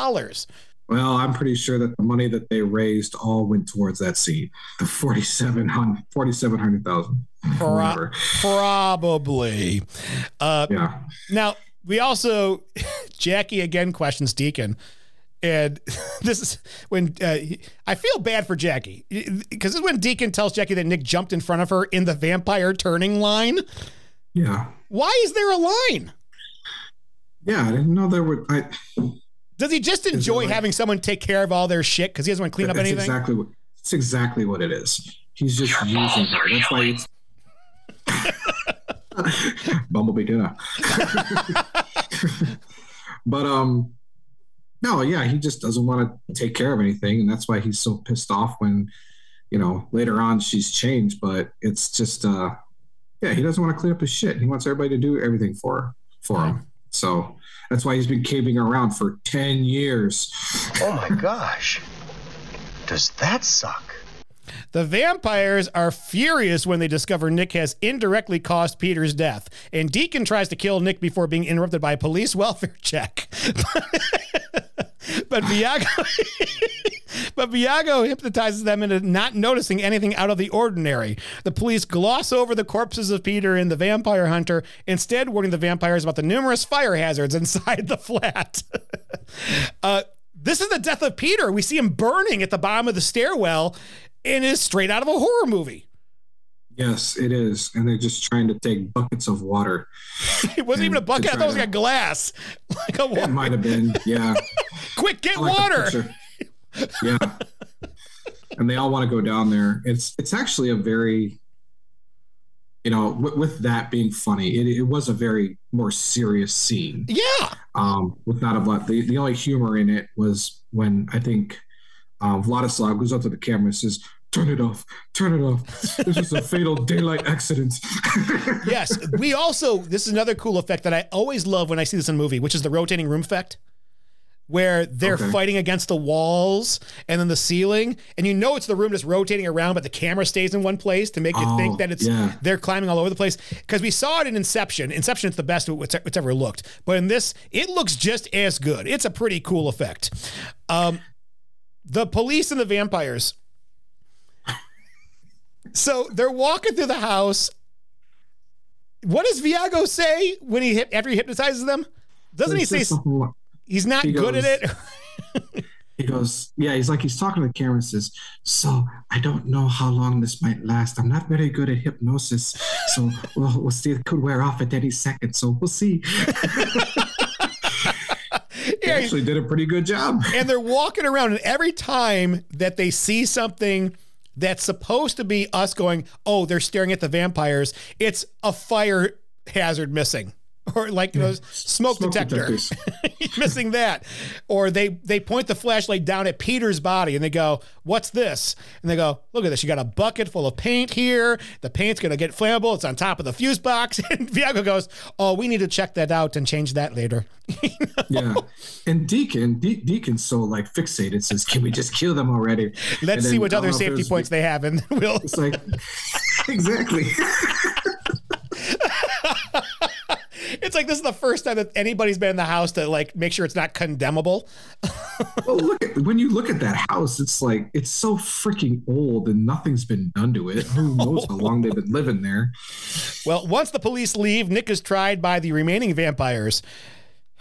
Well, I'm pretty sure that the money that they raised all went towards that scene. The 4700 4700,000. Pro- probably. Uh, yeah. Now, we also Jackie again questions Deacon. And this is when uh, I feel bad for Jackie because this is when Deacon tells Jackie that Nick jumped in front of her in the vampire turning line. Yeah. Why is there a line? Yeah, I didn't know there were. I, does he just enjoy like, having someone take care of all their shit because he doesn't want to clean up anything? Exactly what. That's exactly what it is. He's just using her. That's why it's Bumblebee dinner. but um, no, yeah, he just doesn't want to take care of anything, and that's why he's so pissed off when, you know, later on she's changed. But it's just, uh, yeah, he doesn't want to clean up his shit. He wants everybody to do everything for for him. So that's why he's been caving around for 10 years. Oh my gosh. Does that suck? The vampires are furious when they discover Nick has indirectly caused Peter's death, and Deacon tries to kill Nick before being interrupted by a police welfare check. but Viago, but Viago hypnotizes them into not noticing anything out of the ordinary. The police gloss over the corpses of Peter and the vampire hunter, instead warning the vampires about the numerous fire hazards inside the flat. uh, this is the death of Peter. We see him burning at the bottom of the stairwell and is straight out of a horror movie. Yes, it is. And they're just trying to take buckets of water. it wasn't even a bucket. I thought it was like a glass. Like a water. It might have been. Yeah. Quick, get like water. Yeah. and they all want to go down there. It's it's actually a very, you know, w- with that being funny, it, it was a very more serious scene. Yeah. Um, with not a lot. The the only humor in it was when I think um, Vladislav goes up to the camera and says, turn it off, turn it off. This is a fatal daylight accident. yes. We also, this is another cool effect that I always love when I see this in a movie, which is the rotating room effect. Where they're okay. fighting against the walls and then the ceiling, and you know it's the room just rotating around, but the camera stays in one place to make you oh, think that it's yeah. they're climbing all over the place. Because we saw it in Inception. Inception is the best it's ever looked, but in this, it looks just as good. It's a pretty cool effect. Um, the police and the vampires. So they're walking through the house. What does Viago say when he hit after he hypnotizes them? Doesn't he say he's not he good goes, at it? he goes, yeah, he's like he's talking to the camera and says, "So I don't know how long this might last. I'm not very good at hypnosis, so we'll, we'll see. It could wear off at any second, so we'll see." yeah, actually did a pretty good job. And they're walking around, and every time that they see something that's supposed to be us going, oh, they're staring at the vampires, it's a fire hazard missing or like you know, smoke, smoke detector. missing that. Or they they point the flashlight down at peter's body and they go what's this? And they go look at this. You got a bucket full of paint here. The paint's going to get flammable. It's on top of the fuse box. And viago goes oh we need to check that out and change that later. You know? yeah. And deacon De- deacon's so like fixated says can we just kill them already? Let's see what other safety points they have and we'll it's like exactly it's like this is the first time that anybody's been in the house to like make sure it's not condemnable. well, look at when you look at that house, it's like it's so freaking old and nothing's been done to it. Who knows how long they've been living there? Well, once the police leave, Nick is tried by the remaining vampires.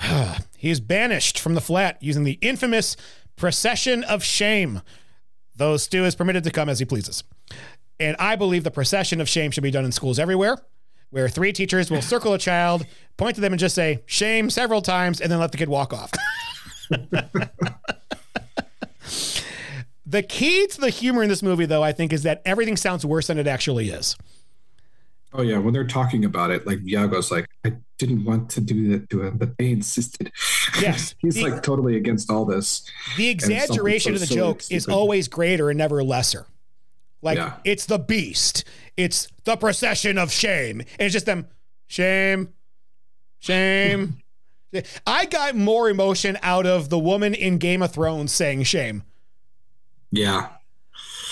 he is banished from the flat using the infamous procession of shame. Though Stu is permitted to come as he pleases. And I believe the procession of shame should be done in schools everywhere, where three teachers will circle a child, point to them, and just say shame several times, and then let the kid walk off. the key to the humor in this movie, though, I think, is that everything sounds worse than it actually is. Oh yeah, when they're talking about it, like Viago's like, I didn't want to do that to him, but they insisted. Yes, he's the, like totally against all this. The exaggeration of the joke is always greater and never lesser. Like yeah. it's the beast, it's the procession of shame, and it's just them shame, shame. I got more emotion out of the woman in Game of Thrones saying shame. Yeah.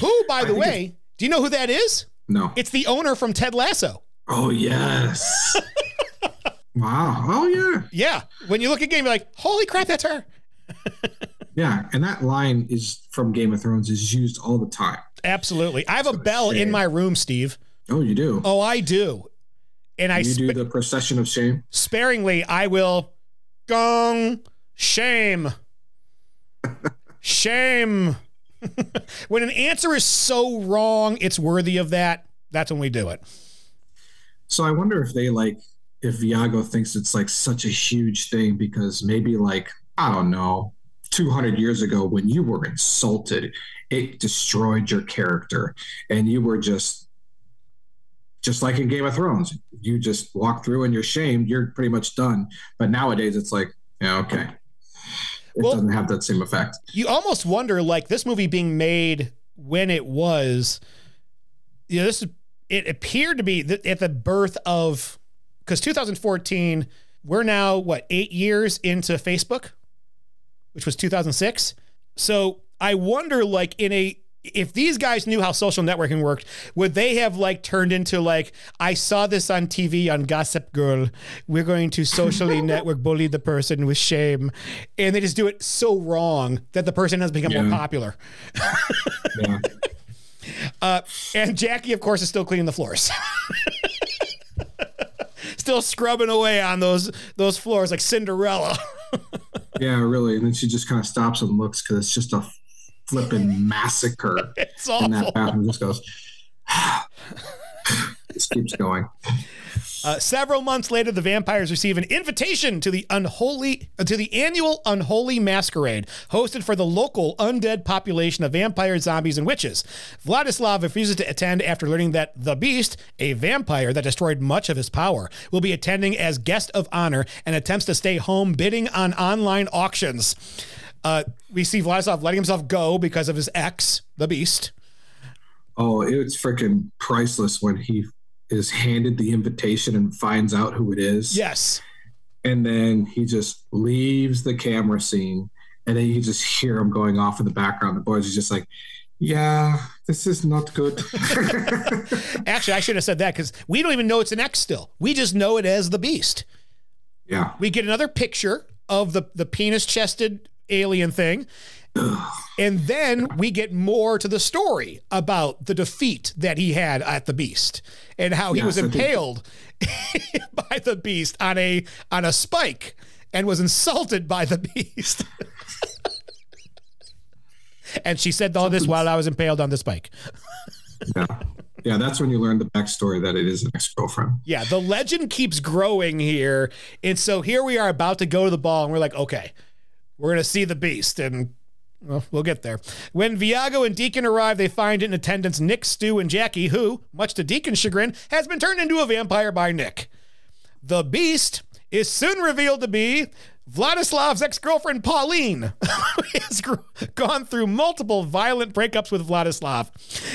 Who, by the way, do you know who that is? No. It's the owner from Ted Lasso. Oh, yes. wow. Oh, yeah. Yeah. When you look at game, you're like, holy crap, that's her. yeah. And that line is from Game of Thrones is used all the time. Absolutely. I have so a bell in my room, Steve. Oh, you do? Oh, I do. And I you do the procession of shame? Sparingly, I will gong shame. shame. when an answer is so wrong, it's worthy of that. That's when we do it. So I wonder if they like if Viago thinks it's like such a huge thing because maybe like I don't know, 200 years ago when you were insulted, it destroyed your character. And you were just just like in Game of Thrones, you just walk through and you're shamed, you're pretty much done. But nowadays it's like, yeah, okay. It well, doesn't have that same effect. You almost wonder, like this movie being made when it was, you know, this it appeared to be at the birth of because 2014, we're now what eight years into Facebook, which was 2006. So I wonder, like in a if these guys knew how social networking worked, would they have like turned into like, I saw this on TV on Gossip Girl. We're going to socially network bully the person with shame. And they just do it so wrong that the person has become yeah. more popular. yeah. Uh, and Jackie, of course, is still cleaning the floors. still scrubbing away on those those floors like Cinderella. Yeah, really. And then she just kind of stops and looks because it's just a flipping massacre it's awful. in that bathroom. Just goes. this keeps going. Uh, several months later, the vampires receive an invitation to the unholy uh, to the annual Unholy Masquerade, hosted for the local undead population of vampires, zombies, and witches. Vladislav refuses to attend after learning that the Beast, a vampire that destroyed much of his power, will be attending as guest of honor and attempts to stay home bidding on online auctions. Uh, we see Vladislav letting himself go because of his ex, the Beast. Oh, it's freaking priceless when he is handed the invitation and finds out who it is. Yes. And then he just leaves the camera scene, and then you just hear him going off in the background. The boys are just like, yeah, this is not good. Actually, I should have said that because we don't even know it's an X still. We just know it as the Beast. Yeah. We get another picture of the, the penis chested alien thing. And then we get more to the story about the defeat that he had at the beast and how he yes, was impaled by the beast on a on a spike and was insulted by the beast. and she said all this while I was impaled on the spike. yeah. Yeah, that's when you learn the backstory that it is an ex girlfriend. Yeah, the legend keeps growing here. And so here we are about to go to the ball, and we're like, okay, we're going to see the beast and well, we'll get there. When Viago and Deacon arrive, they find in attendance Nick, Stu, and Jackie, who, much to Deacon's chagrin, has been turned into a vampire by Nick. The beast is soon revealed to be Vladislav's ex girlfriend, Pauline, has gone through multiple violent breakups with Vladislav.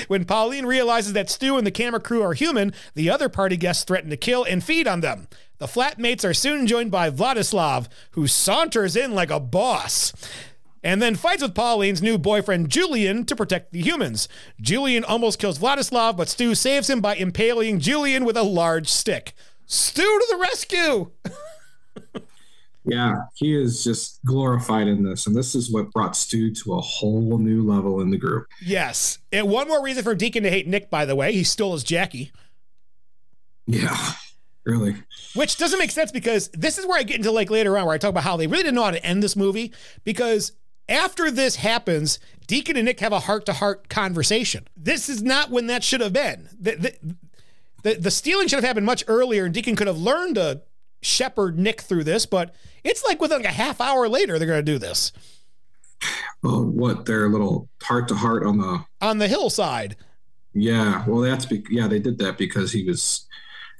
When Pauline realizes that Stu and the camera crew are human, the other party guests threaten to kill and feed on them. The flatmates are soon joined by Vladislav, who saunters in like a boss and then fights with Pauline's new boyfriend Julian to protect the humans. Julian almost kills Vladislav, but Stu saves him by impaling Julian with a large stick. Stu to the rescue! Yeah, he is just glorified in this, and this is what brought Stu to a whole new level in the group. Yes, and one more reason for Deacon to hate Nick. By the way, he stole his Jackie. Yeah, really. Which doesn't make sense because this is where I get into like later on where I talk about how they really didn't know how to end this movie because after this happens, Deacon and Nick have a heart to heart conversation. This is not when that should have been. The, the, the, the stealing should have happened much earlier, and Deacon could have learned to shepherd Nick through this, but it's like within like a half hour later they're going to do this. Oh, what their little heart to heart on the on the hillside. Yeah, well, that's be- yeah they did that because he was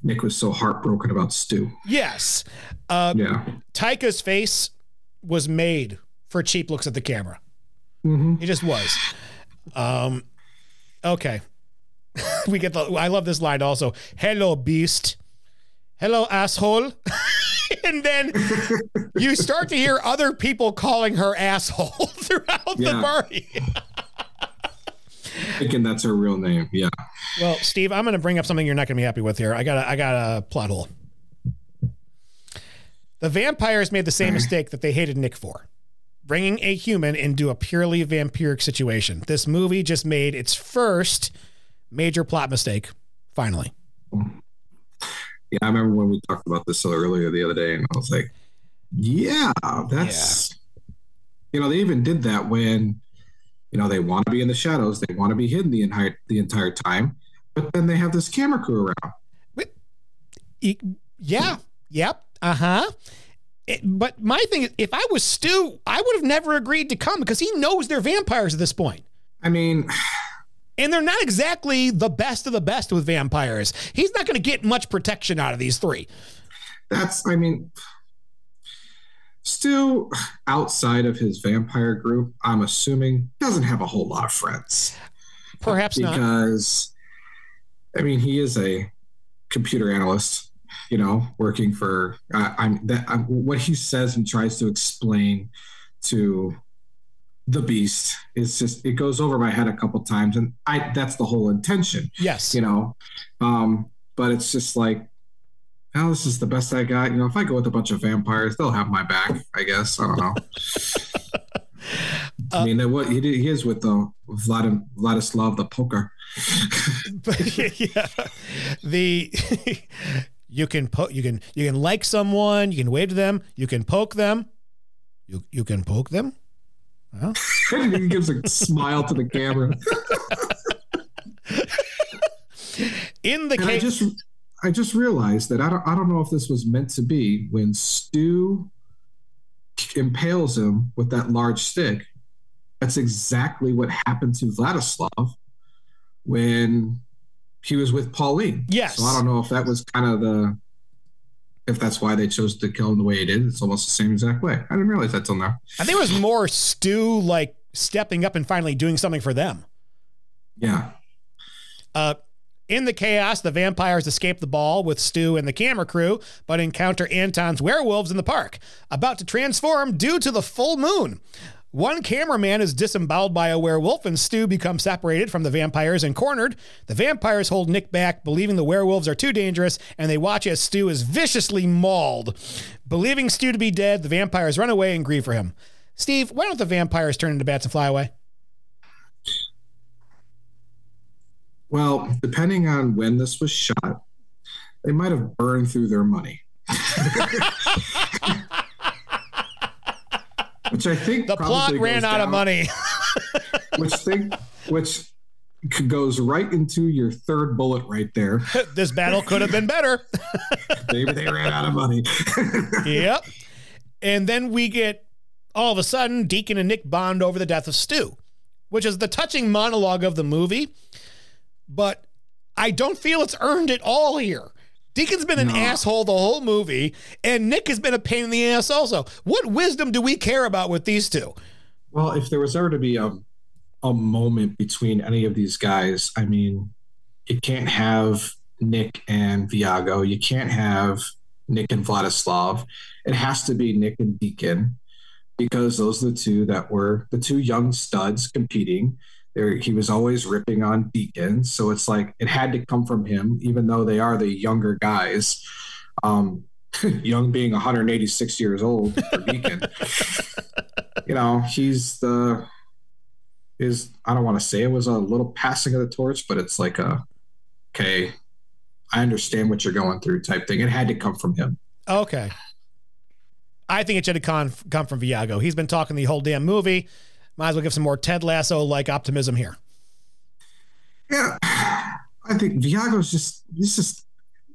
Nick was so heartbroken about Stu. Yes. Uh, yeah. Taika's face was made for cheap looks at the camera. Mm-hmm. He just was. Um, okay. we get the. I love this line also. Hello, beast. Hello, asshole. and then you start to hear other people calling her asshole throughout Yeah. the party. Thinking that's her real name. Yeah. Well, Steve, I'm going to bring up something you're not going to be happy with here. I got a, I got a plot hole. The vampires made the same mistake that they hated Nick for. Bringing a human into a purely vampiric situation. This movie just made its first major plot mistake, finally. Yeah, I remember when we talked about this earlier the other day, and I was like, "Yeah, that's." You know, they even did that when, you know, they want to be in the shadows, they want to be hidden the entire the entire time, but then they have this camera crew around. Yeah. Yep. Uh huh. But my thing is, if I was Stu, I would have never agreed to come because he knows they're vampires at this point. I mean, and they're not exactly the best of the best with vampires. He's not going to get much protection out of these three. That's, I mean, Stu, outside of his vampire group, I'm assuming doesn't have a whole lot of friends. Perhaps not. because, I mean, he is a computer analyst, you know, working for. Uh, I'm that I'm, what he says and tries to explain to the beast is just it goes over my head a couple times, and I that's the whole intention. Yes, you know, um, but it's just like. Well, this is the best I got. You know, if I go with a bunch of vampires, they'll have my back. I guess I don't know. I mean, what he did, he is with the Vlad, Vladislav the poker. but yeah, the you can po- you can you can like someone, you can wave to them, you can poke them, you you can poke them. Well, he gives a smile to the camera. In the and I case, just I just realized that I don't I don't know if this was meant to be when Stu impales him with that large stick. That's exactly what happened to Vladislav when he was with Pauline. Yes. So I don't know if that was kind of the if that's why they chose to kill him the way it did. It's almost the same exact way. I didn't realize that till now. I think it was more Stu like stepping up and finally doing something for them. Yeah. Uh, in the chaos, the vampires escape the ball with Stu and the camera crew, but encounter Anton's werewolves in the park, about to transform due to the full moon. One cameraman is disemboweled by a werewolf, and Stu becomes separated from the vampires and cornered. The vampires hold Nick back, believing the werewolves are too dangerous, and they watch as Stu is viciously mauled. Believing Stu to be dead, the vampires run away and grieve for him. Steve, why don't the vampires turn into bats and fly away? Well, depending on when this was shot, they might have burned through their money. which I think the plot probably ran out of money. which think which goes right into your third bullet right there. this battle could have been better. Maybe they ran out of money. yep. And then we get all of a sudden Deacon and Nick bond over the death of Stu, which is the touching monologue of the movie. But I don't feel it's earned at all here. Deacon's been an No. asshole the whole movie, and Nick has been a pain in the ass also. What wisdom do we care about with these two? Well, if there was ever to be a a moment between any of these guys, I mean, you can't have Nick and Viago. You can't have Nick and Vladislav. It has to be Nick and Deacon because those are the two that were the two young studs competing. There, he was always ripping on Deacon, so it's like it had to come from him, even though they are the younger guys. Um, young being 186 years old for Deacon. you know, he's the is I don't want to say it was a little passing of the torch, but it's like a okay, I understand what you're going through type thing. It had to come from him. Okay. I think it should have come, come from Viago. He's been talking the whole damn movie. Might as well give some more Ted Lasso like optimism here. Yeah, I think Viago's just he's just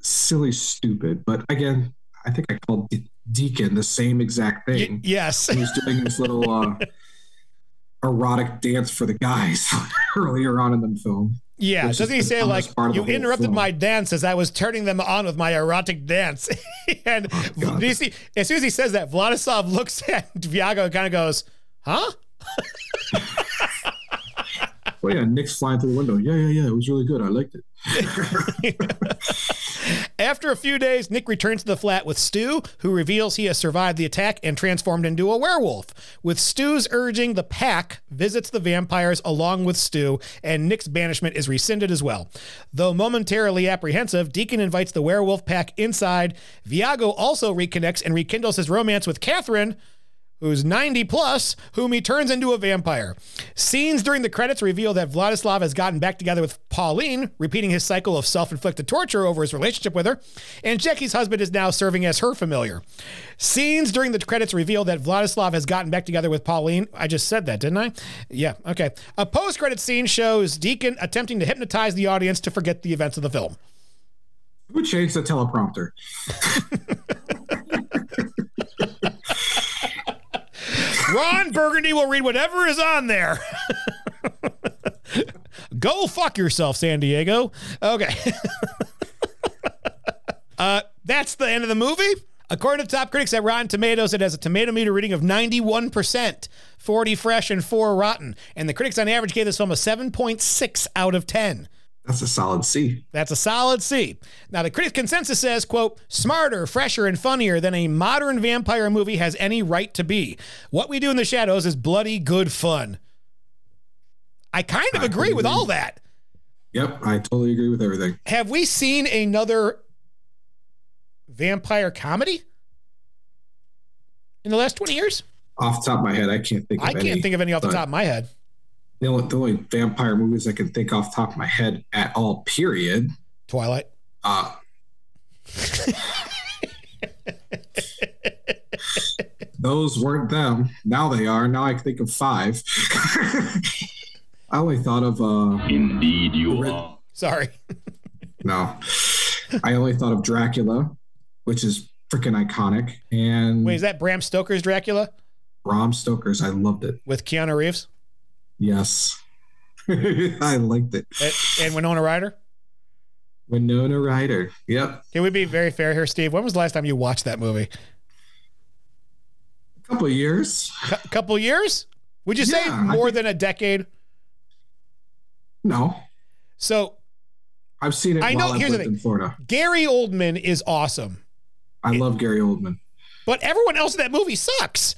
silly, stupid. But again, I think I called Deacon the same exact thing. Y- yes, he's doing this little uh, erotic dance for the guys earlier on in the film. Yeah, doesn't he say like you interrupted film. my dance as I was turning them on with my erotic dance? and oh, do you see as soon as he says that, Vladislav looks at Viago and kind of goes, "Huh." oh yeah, Nick's flying through the window. Yeah, yeah, yeah. It was really good. I liked it. After a few days, Nick returns to the flat with Stu, who reveals he has survived the attack and transformed into a werewolf. With Stu's urging, the pack visits the vampires along with Stu, and Nick's banishment is rescinded as well. Though momentarily apprehensive, Deacon invites the werewolf pack inside. Viago also reconnects and rekindles his romance with Catherine who's 90 plus, whom he turns into a vampire. Scenes during the credits reveal that Vladislav has gotten back together with Pauline, repeating his cycle of self inflicted torture over his relationship with her, and Jackie's husband is now serving as her familiar. Scenes during the credits reveal that Vladislav has gotten back together with Pauline. I just said that, didn't I? Yeah, okay. A post credit scene shows Deacon attempting to hypnotize the audience to forget the events of the film. Who changed the teleprompter? Ron Burgundy will read whatever is on there. Go fuck yourself, San Diego. Okay. uh, that's the end of the movie. According to top critics at Rotten Tomatoes, it has a tomato meter reading of 91%, 40 fresh and 4 rotten. And the critics on average gave this film a 7.6 out of 10. That's a solid C. That's a solid C. Now the critic consensus says, quote, smarter, fresher, and funnier than a modern vampire movie has any right to be. What we do in the shadows is bloody good fun. I kind of I agree with all that. Yep, I totally agree with everything. Have we seen another vampire comedy in the last 20 years? Off the top of my head, I can't think I can't any, think of any off the top of my head the only, the only vampire movies I can think off top of my head at all, period. Twilight. Uh, those weren't them. Now they are. Now I can think of five. I only thought of. Uh, Indeed, you are. Sorry. no, I only thought of Dracula, which is freaking iconic. And wait, is that Bram Stoker's Dracula? Bram Stoker's. I loved it with Keanu Reeves. Yes. I liked it. And, and Winona Ryder? Winona Ryder. Yep. Can we be very fair here, Steve? When was the last time you watched that movie? A couple years. A couple years? Would you yeah, say more think... than a decade? No. So I've seen it. I know. here's the thing. In Florida. Gary Oldman is awesome. I it, love Gary Oldman. But everyone else in that movie sucks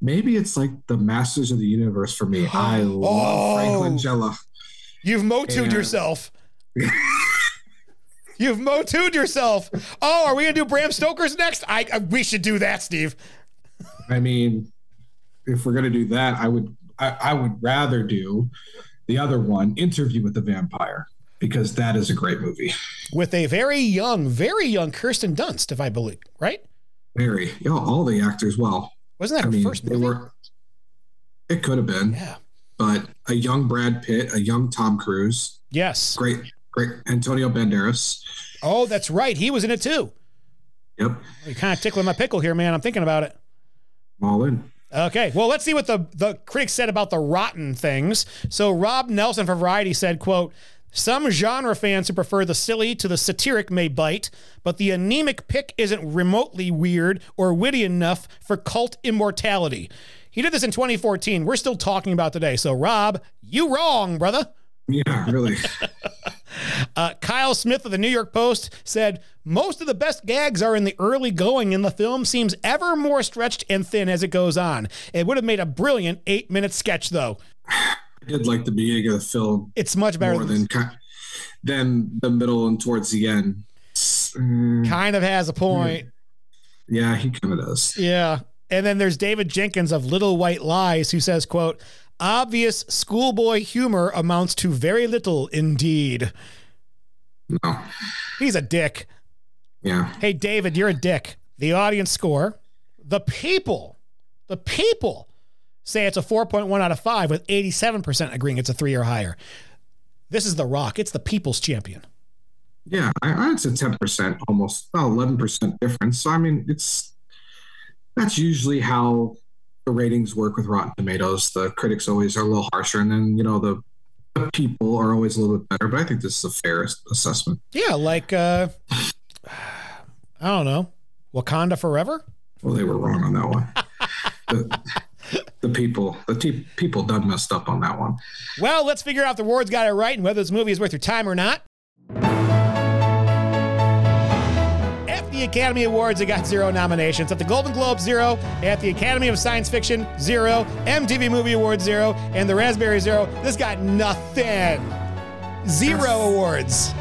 maybe it's like the Masters of the Universe for me. I love oh, Frank Langella. You've motued yourself. You've motued yourself. Oh, are we gonna do Bram Stoker's next? I, I we should do that, Steve. I mean, if we're gonna do that, I would I, I would rather do the other one, Interview with the Vampire, because that is a great movie. With a very young, very young Kirsten Dunst, if I believe, right? Very. Yeah, all the actors well. Wasn't that I her mean, first movie? Were, it could have been. Yeah. But a young Brad Pitt, a young Tom Cruise. Yes. Great, great Antonio Banderas. Oh, that's right. He was in it too. Yep. You're kind of tickling my pickle here, man. I'm thinking about it. all in. Okay, well, let's see what the, the critics said about the rotten things. So Rob Nelson for Variety said, quote, some genre fans who prefer the silly to the satiric may bite, but the anemic pick isn't remotely weird or witty enough for cult immortality. He did this in 2014. We're still talking about today. So, Rob, you wrong, brother. Yeah, really. uh, Kyle Smith of the New York Post said most of the best gags are in the early going, and the film seems ever more stretched and thin as it goes on. It would have made a brilliant eight minute sketch, though. I did like the beginning of the film. It's much better more than than the middle and towards the end. Mm, kind of has a point. Yeah, he kind of does. Yeah. And then there's David Jenkins of Little White Lies who says, quote, obvious schoolboy humor amounts to very little indeed. No. He's a dick. Yeah. Hey, David, you're a dick. The audience score, the people, the people say it's a 4.1 out of 5 with 87% agreeing it's a 3 or higher. This is The Rock. It's the people's champion. Yeah, I, I'd say 10%, almost about 11% difference. So, I mean, it's that's usually how the ratings work with Rotten Tomatoes. The critics always are a little harsher, and then, you know, the, the people are always a little bit better. But I think this is a fair assessment. Yeah, like, uh, I don't know, Wakanda Forever? Well, they were wrong on that one. the, people, the people done messed up on that one. Well, let's figure out if the awards got it right and whether this movie is worth your time or not. At the Academy Awards, it got zero nominations. At the Golden Globe, zero. At the Academy of Science Fiction, zero. MTV Movie Awards, zero. And the Raspberry, zero. This got nothing. Zero awards.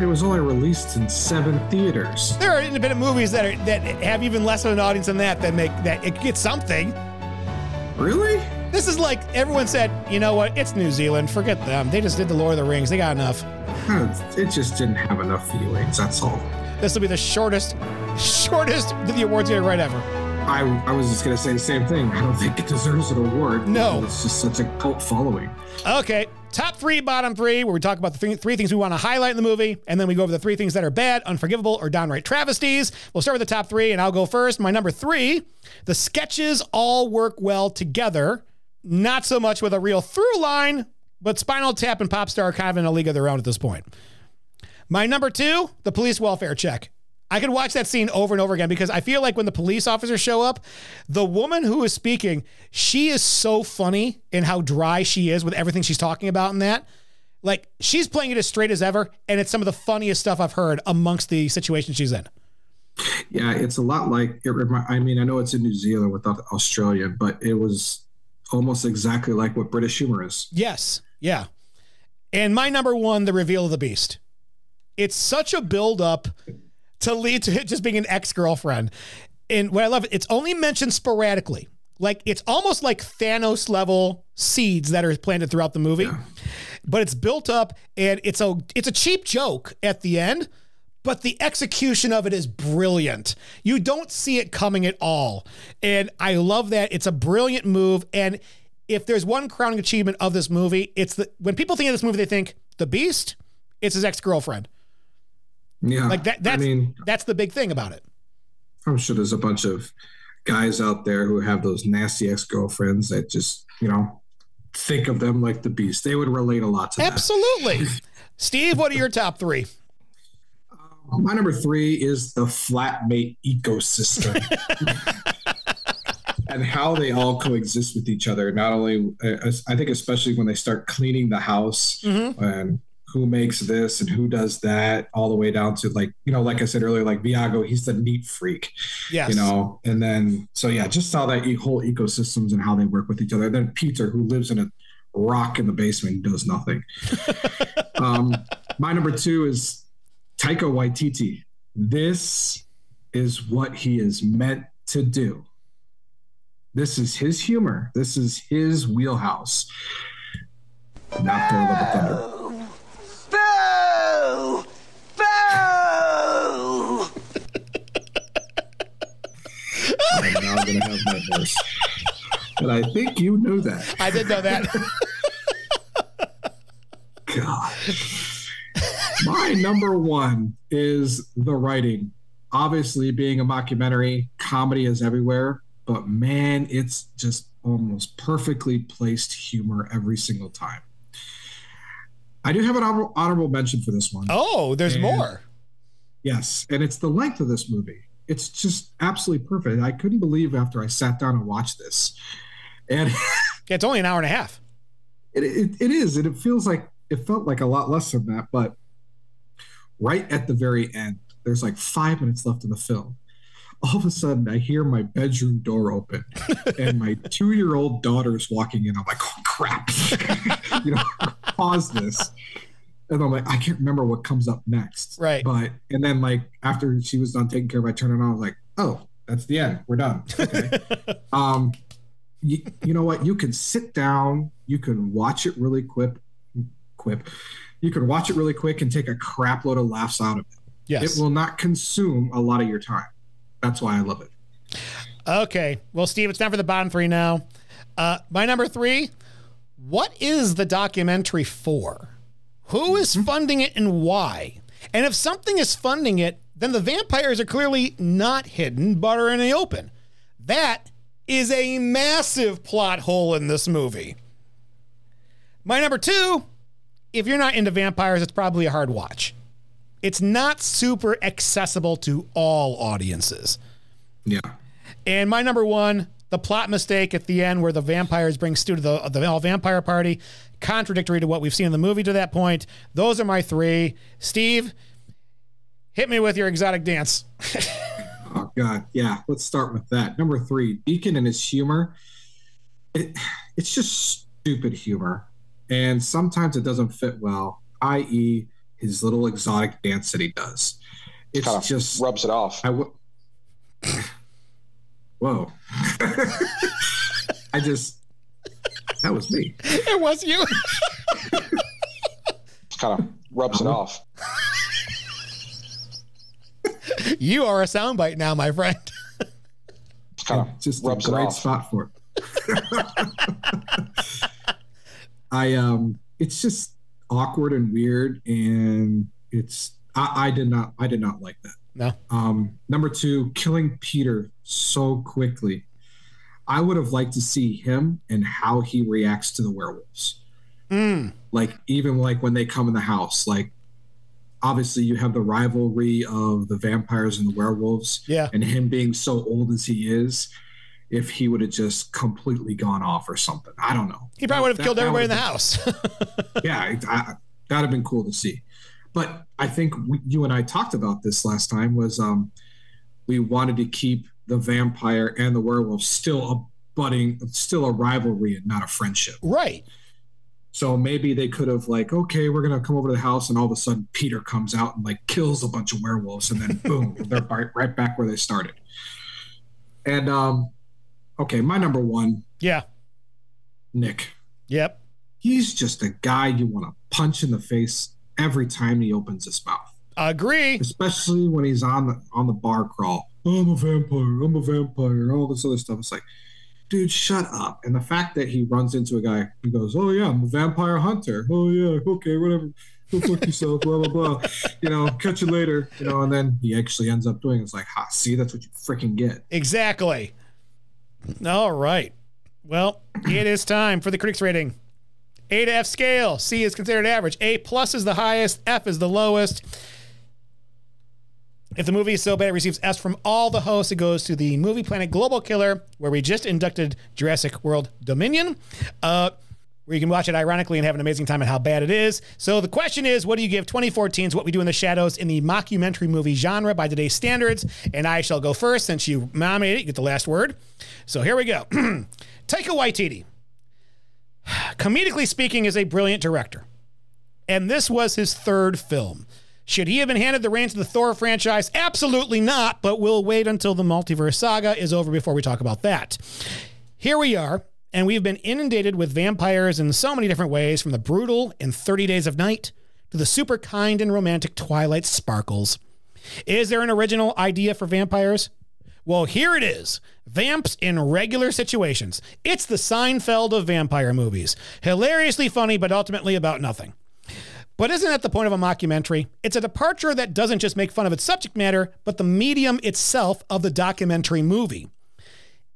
It was only released in seven theaters. There are independent movies that are that have even less of an audience than that that make that it gets something. Really? This is like everyone said, you know what? It's New Zealand. Forget them. They just did the Lord of the Rings. They got enough. It just didn't have enough viewings. That's all. This will be the shortest, shortest the awards get right ever. I, I was just gonna say the same thing. I don't think it deserves an award. No, it's just such a cult following. Okay, top three, bottom three, where we talk about the th- three things we want to highlight in the movie, and then we go over the three things that are bad, unforgivable, or downright travesties. We'll start with the top three, and I'll go first. My number three: the sketches all work well together. Not so much with a real through line, but Spinal Tap and Popstar are kind of in a league of their own at this point. My number two, the police welfare check. I could watch that scene over and over again because I feel like when the police officers show up, the woman who is speaking, she is so funny in how dry she is with everything she's talking about in that. Like she's playing it as straight as ever, and it's some of the funniest stuff I've heard amongst the situation she's in. Yeah, it's a lot like it. Remi- I mean, I know it's in New Zealand with Australia, but it was almost exactly like what British humor is. Yes, yeah. And my number one, the reveal of the beast. It's such a build up to lead to it just being an ex girlfriend. And what I love, it's only mentioned sporadically. Like it's almost like Thanos level seeds that are planted throughout the movie, yeah. but it's built up and it's a it's a cheap joke at the end, but the execution of it is brilliant. You don't see it coming at all, and I love that. It's a brilliant move, and if there's one crowning achievement of this movie, it's the when people think of this movie, they think the Beast. It's his ex girlfriend. Yeah, like that. That's I mean, that's the big thing about it. I'm sure there's a bunch of guys out there who have those nasty ex girlfriends that just you know think of them like the beast. They would relate a lot to that. Absolutely. Steve, what are your top three? Uh, my number three is the flatmate ecosystem. and how they all coexist with each other. Not only, uh, I think, especially when they start cleaning the house mm-hmm. and who makes this and who does that, all the way down to like, you know, like I said earlier, like Viago, he's the neat freak. Yes. You know, and then, so yeah, just how that whole ecosystems and how they work with each other. Then Petyr, who lives in a rock in the basement, does nothing. um, my number two is Taika Waititi. This is what he is meant to do. This is his humor. This is his wheelhouse. Not Thor: Love Thunder. Boo! Boo! I'm now going to have my voice. But I think you knew that. I did know that. God. My number one is the writing. Obviously, being a mockumentary, comedy is everywhere, but man, it's just almost perfectly placed humor every single time. I do have an honorable mention for this one. Oh, there's and, more. Yes, and it's the length of this movie. It's just absolutely perfect. I couldn't believe after I sat down and watched this, and it's only an hour and a half. It, it, it is, and it feels like it felt like a lot less than that. But right at the very end, there's like five minutes left in the film. All of a sudden, I hear my bedroom door open, and my two-year-old daughter is walking in. I'm like, "Oh crap!" you know, pause this. And I'm like, I can't remember what comes up next. Right. But and then like after she was done taking care of, I turned it on. I was like, oh, That's the end. We're done. Okay. um, you, you know what? You can sit down. You can watch it really quick. Quip. You can watch it really quick and take a crap load of laughs out of it. Yes. It will not consume a lot of your time. That's why I love it. Okay. Well, Steve, it's time for the bottom three now. Uh, my number three. What is the documentary for? Who is mm-hmm. funding it and why? And if something is funding it, then the vampires are clearly not hidden, but are in the open. That is a massive plot hole in this movie. My number two, if you're not into vampires, it's probably a hard watch. It's not super accessible to all audiences. Yeah. And my number one, the plot mistake at the end where the vampires bring Stu to the, the all vampire party, contradictory to what we've seen in the movie to that point. Those are my three. Steve, hit me with your exotic dance. oh God, yeah. Let's start with that. Number three, Deacon and his humor. It, it's just stupid humor, and sometimes it doesn't fit well. I.e., his little exotic dance that he does. It's Kinda just rubs it off. I w- Whoa. I just that was me. It was you. kind of rubs it off. you are a soundbite now, my friend. kind of just rubs a it great off. spot for it. I um it's just awkward and weird and it's I, I did not I did not like that. No. Um number two, killing Petyr so quickly. I would have liked to see him and how he reacts to the werewolves. Mm. Like even like when they come in the house, like obviously you have the rivalry of the vampires and the werewolves. Yeah. And him being so old as he is, if he would have just completely gone off or something. I don't know. He probably would have killed everybody in the would've house. yeah, I, I, that'd have been cool to see. But I think we, you and I talked about this last time. Was um, we wanted to keep the vampire and the werewolf still a budding, still a rivalry and not a friendship. right. So maybe they could have like, okay, we're gonna come over to the house, and all of a sudden Petyr comes out and like kills a bunch of werewolves, and then boom, they're right, right back where they started. And um, okay, my number one, Yeah. Nick. Yep. He's just a guy you want to punch in the face every time he opens his mouth. Agree. Especially when he's on the on the bar crawl. Oh, I'm a vampire. I'm a vampire. All this other stuff. It's like, dude, shut up. And the fact that he runs into a guy, he goes, "Oh yeah, I'm a vampire hunter. Oh yeah, okay, whatever. Go fuck yourself. blah blah blah. You know, catch you later. You know." And then he actually ends up doing. it. It's like, ha, see, that's what you freaking get. Exactly. All right. Well, it is time for the critics rating. A to F scale. C is considered average. A plus is the highest. F is the lowest. If the movie is so bad it receives S from all the hosts, it goes to the Movie Planet Global Killer, where we just inducted Jurassic World Dominion, uh, where you can watch it ironically and have an amazing time at how bad it is. So the question is, what do you give 2014's What We Do in the Shadows in the mockumentary movie genre by today's standards? And I shall go first since you nominated it. You get the last word. So here we go. Taika Waititi, comedically speaking, is a brilliant director. And this was his third film. Should he have been handed the reins of the Thor franchise? Absolutely not, but we'll wait until the multiverse saga is over before we talk about that. Here we are, and we've been inundated with vampires in so many different ways, from the brutal in 30 Days of Night to the super kind and romantic Twilight Sparkles. Is there an original idea for vampires? Well, here it is Vamps in regular situations. It's the Seinfeld of vampire movies. Hilariously funny, but ultimately about nothing. But isn't that the point of a mockumentary? It's a departure that doesn't just make fun of its subject matter, but the medium itself of the documentary movie.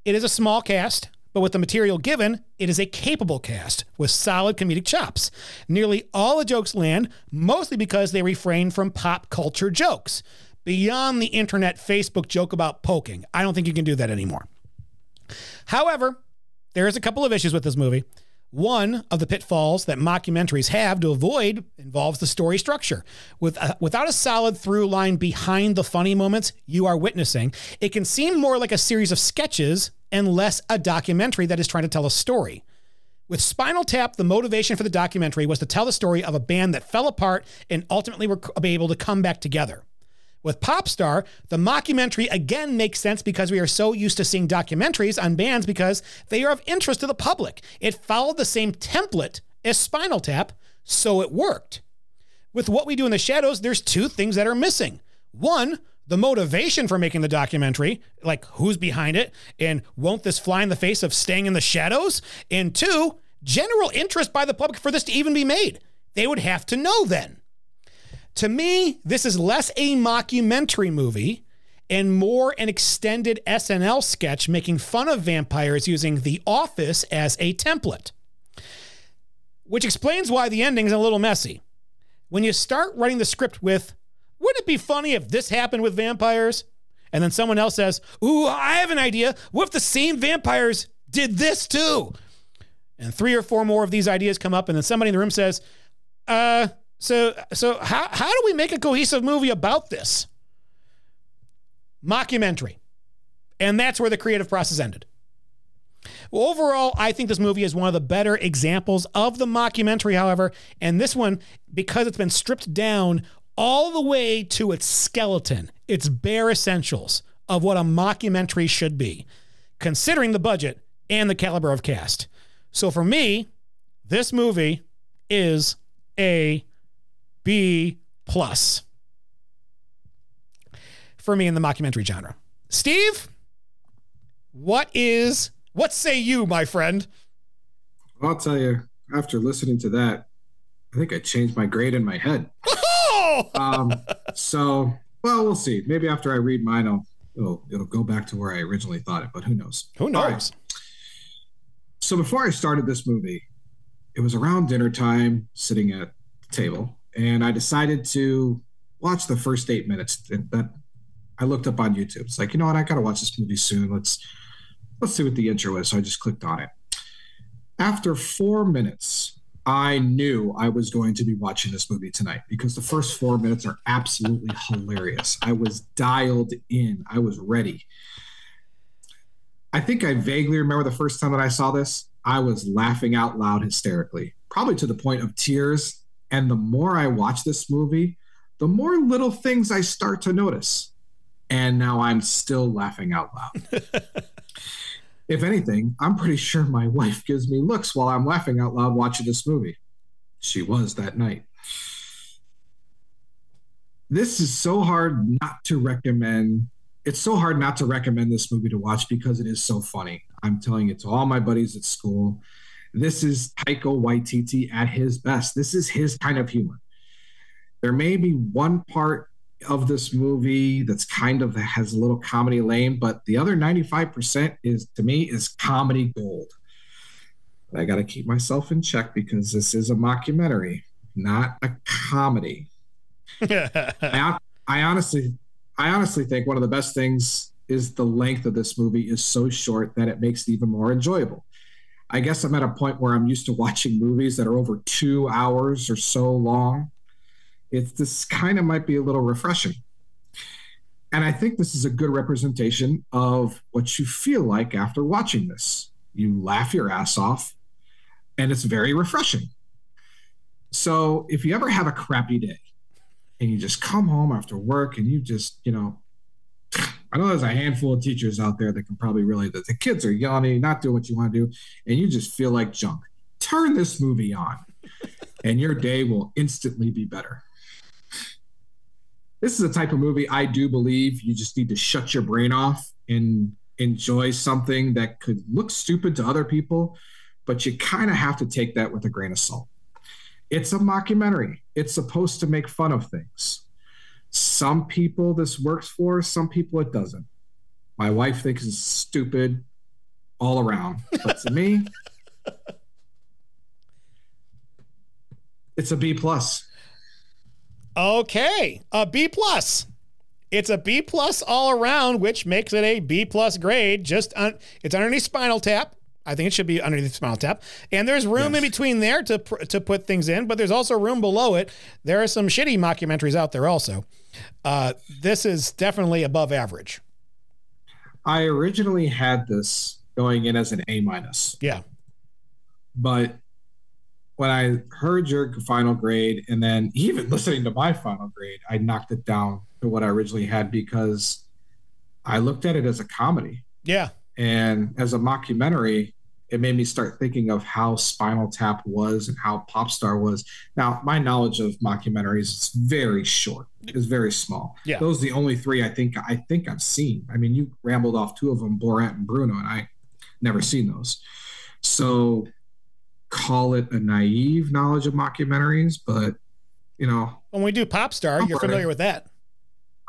It is a small cast, but with the material given, it is a capable cast with solid comedic chops. Nearly all the jokes land, mostly because they refrain from pop culture jokes. Beyond the internet Facebook joke about poking, I don't think you can do that anymore. However, there is a couple of issues with this movie. One of the pitfalls that mockumentaries have to avoid involves the story structure. With, uh, without a solid through line behind the funny moments you are witnessing, it can seem more like a series of sketches and less a documentary that is trying to tell a story. With Spinal Tap, the motivation for the documentary was to tell the story of a band that fell apart and ultimately were able to come back together. With Popstar, the mockumentary again makes sense because we are so used to seeing documentaries on bands because they are of interest to the public. It followed the same template as Spinal Tap, so it worked. With what we do in the shadows, there's two things that are missing. One, the motivation for making the documentary, like who's behind it, and won't this fly in the face of staying in the shadows? And two, general interest by the public for this to even be made. They would have to know then. To me, this is less a mockumentary movie and more an extended SNL sketch making fun of vampires using The Office as a template. Which explains why the ending is a little messy. When you start writing the script with, wouldn't it be funny if this happened with vampires? And then someone else says, Ooh, I have an idea. What if the same vampires did this too? And three or four more of these ideas come up, and then somebody in the room says, uh, so, so how, how do we make a cohesive movie about this? Mockumentary. And that's where the creative process ended. Well, overall, I think this movie is one of the better examples of the mockumentary, however. And this one, because it's been stripped down all the way to its skeleton, its bare essentials of what a mockumentary should be, considering the budget and the caliber of cast. So for me, this movie is a B plus for me in the mockumentary genre. Steve, what is what say you, my friend? I'll tell you, after listening to that, I think I changed my grade in my head. um, so, well, we'll see. Maybe after I read mine, I'll, it'll, it'll go back to where I originally thought it, but who knows? Who knows? Right. So, before I started this movie, it was around dinner time, sitting at the table, and I decided to watch the first eight minutes that I looked up on YouTube. It's like, you know what, I gotta watch this movie soon. Let's let's see what the intro is. So I just clicked on it. After four minutes, I knew I was going to be watching this movie tonight because the first four minutes are absolutely hilarious. I was dialed in, I was ready. I think I vaguely remember the first time that I saw this. I was laughing out loud hysterically, probably to the point of tears and the more I watch this movie, the more little things I start to notice. And now I'm still laughing out loud. if anything, I'm pretty sure my wife gives me looks while I'm laughing out loud watching this movie. She was that night. This is so hard not to recommend. It's so hard not to recommend this movie to watch because it is so funny. I'm telling it to all my buddies at school. This is Taika Waititi at his best. This is his kind of humor. There may be one part of this movie that's kind of has a little comedy lane, but the other 95% is to me is comedy gold. But I got to keep myself in check because this is a mockumentary, not a comedy. I, I honestly, I honestly think one of the best things is the length of this movie is so short that it makes it even more enjoyable. I guess I'm at a point where I'm used to watching movies that are over two hours or so long. It's this kind of might be a little refreshing. And I think this is a good representation of what you feel like after watching this. You laugh your ass off, and it's very refreshing. So if you ever have a crappy day and you just come home after work and you just, you know, I know there's a handful of teachers out there that can probably relate that the kids are yawning, not doing what you want to do, and you just feel like junk. Turn this movie on, and your day will instantly be better. This is a type of movie I do believe you just need to shut your brain off and enjoy something that could look stupid to other people, but you kind of have to take that with a grain of salt. It's a mockumentary, it's supposed to make fun of things some people this works for, some people it doesn't. My wife thinks it's stupid all around. But to me, it's a B plus. Okay, a B plus. It's a B plus all around, which makes it a B plus grade. Just on, it's underneath Spinal Tap. I think it should be underneath Spinal Tap. And there's room yes. in between there to to put things in, but there's also room below it. There are some shitty mockumentaries out there also. Uh, this is definitely above average. I originally had this going in as an A minus. Yeah. But when I heard your final grade, and then even listening to my final grade, I knocked it down to what I originally had because I looked at it as a comedy. Yeah. And as a mockumentary, it made me start thinking of how Spinal Tap was and how Popstar was. Now, my knowledge of mockumentaries is very short. It's very small. Yeah. Those are the only three I think I think I've seen. I mean, you rambled off two of them, Borat and Bruno, and I never seen those. So call it a naive knowledge of mockumentaries, but you know. When we do Popstar, you're familiar with that.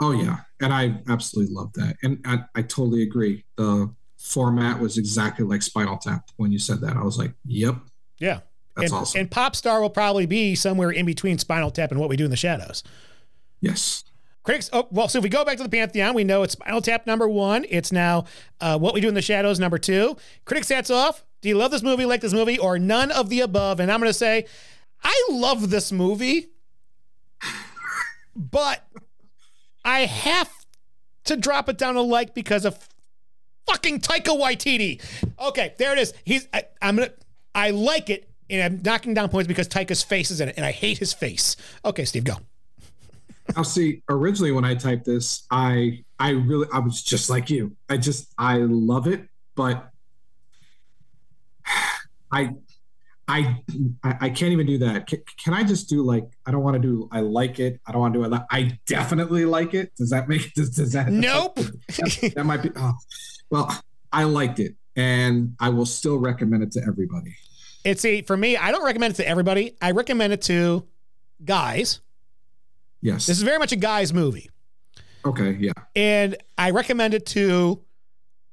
Oh yeah. And I absolutely love that. And I, I totally agree. The format was exactly like Spinal Tap when you said that. I was like, yep. Yeah. That's and, awesome. And Popstar will probably be somewhere in between Spinal Tap and What We Do in the Shadows. Yes. Critics, oh, well, so if we go back to the Pantheon, we know it's Spinal Tap number one. It's now uh, What We Do in the Shadows number two. Critics hats off. Do you love this movie, like this movie, or none of the above? And I'm going to say, I love this movie, but I have to drop it down a like because of fucking Taika Waititi. Okay, there it is. He's I, I'm gonna I like it, and I'm knocking down points because Taika's face is in it, and I hate his face. Okay, Steve, go. I'll see. Originally, when I typed this, I I really I was just like you. I just I love it, but I I I can't even do that. Can, can I just do like I don't want to do I like it. I don't want to do it. I definitely like it. Does that make does, does that? Nope. that, that might be. Oh, well, I liked it, and I will still recommend it to everybody. It's a for me. I don't recommend it to everybody. I recommend it to guys. Yes. This is very much a guy's movie. Okay. Yeah. And I recommend it to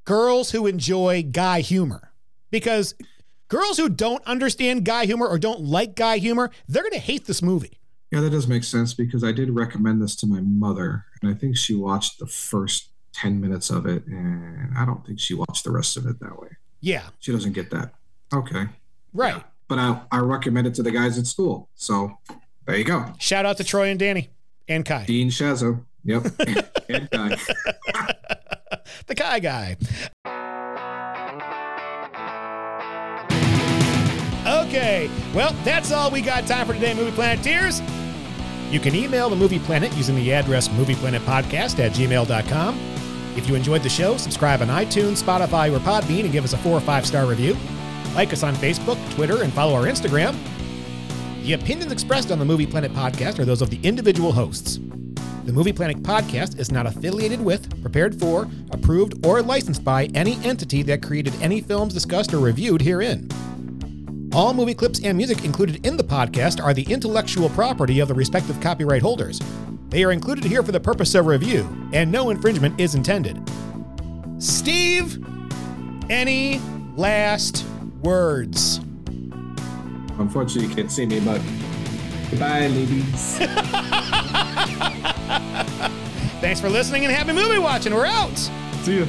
girls who enjoy guy humor because girls who don't understand guy humor or don't like guy humor, they're going to hate this movie. Yeah, that does make sense because I did recommend this to my mother, and I think she watched the first 10 minutes of it, and I don't think she watched the rest of it that way. Yeah. She doesn't get that. Okay. Right. Yeah. But I, I recommend it to the guys at school. So there you go. Shout out to Troy and Danny and Kai. Dean Shazo. Yep. and Kai. the Kai guy. Okay, well, that's all we got time for today, Movie Planeteers. You can email the Movie Planet using the address movieplanetpodcast at gmail.com. If you enjoyed the show, subscribe on iTunes, Spotify, or Podbean and give us a four or five star review. Like us on Facebook, Twitter, and follow our Instagram. The opinions expressed on the Movie Planet podcast are those of the individual hosts. The Movie Planet podcast is not affiliated with, prepared for, approved, or licensed by any entity that created any films discussed or reviewed herein. All movie clips and music included in the podcast are the intellectual property of the respective copyright holders. They are included here for the purpose of review, and no infringement is intended. Steve, any last words? Unfortunately, you can't see me, but goodbye, ladies. Thanks for listening and happy movie watching. We're out. See you.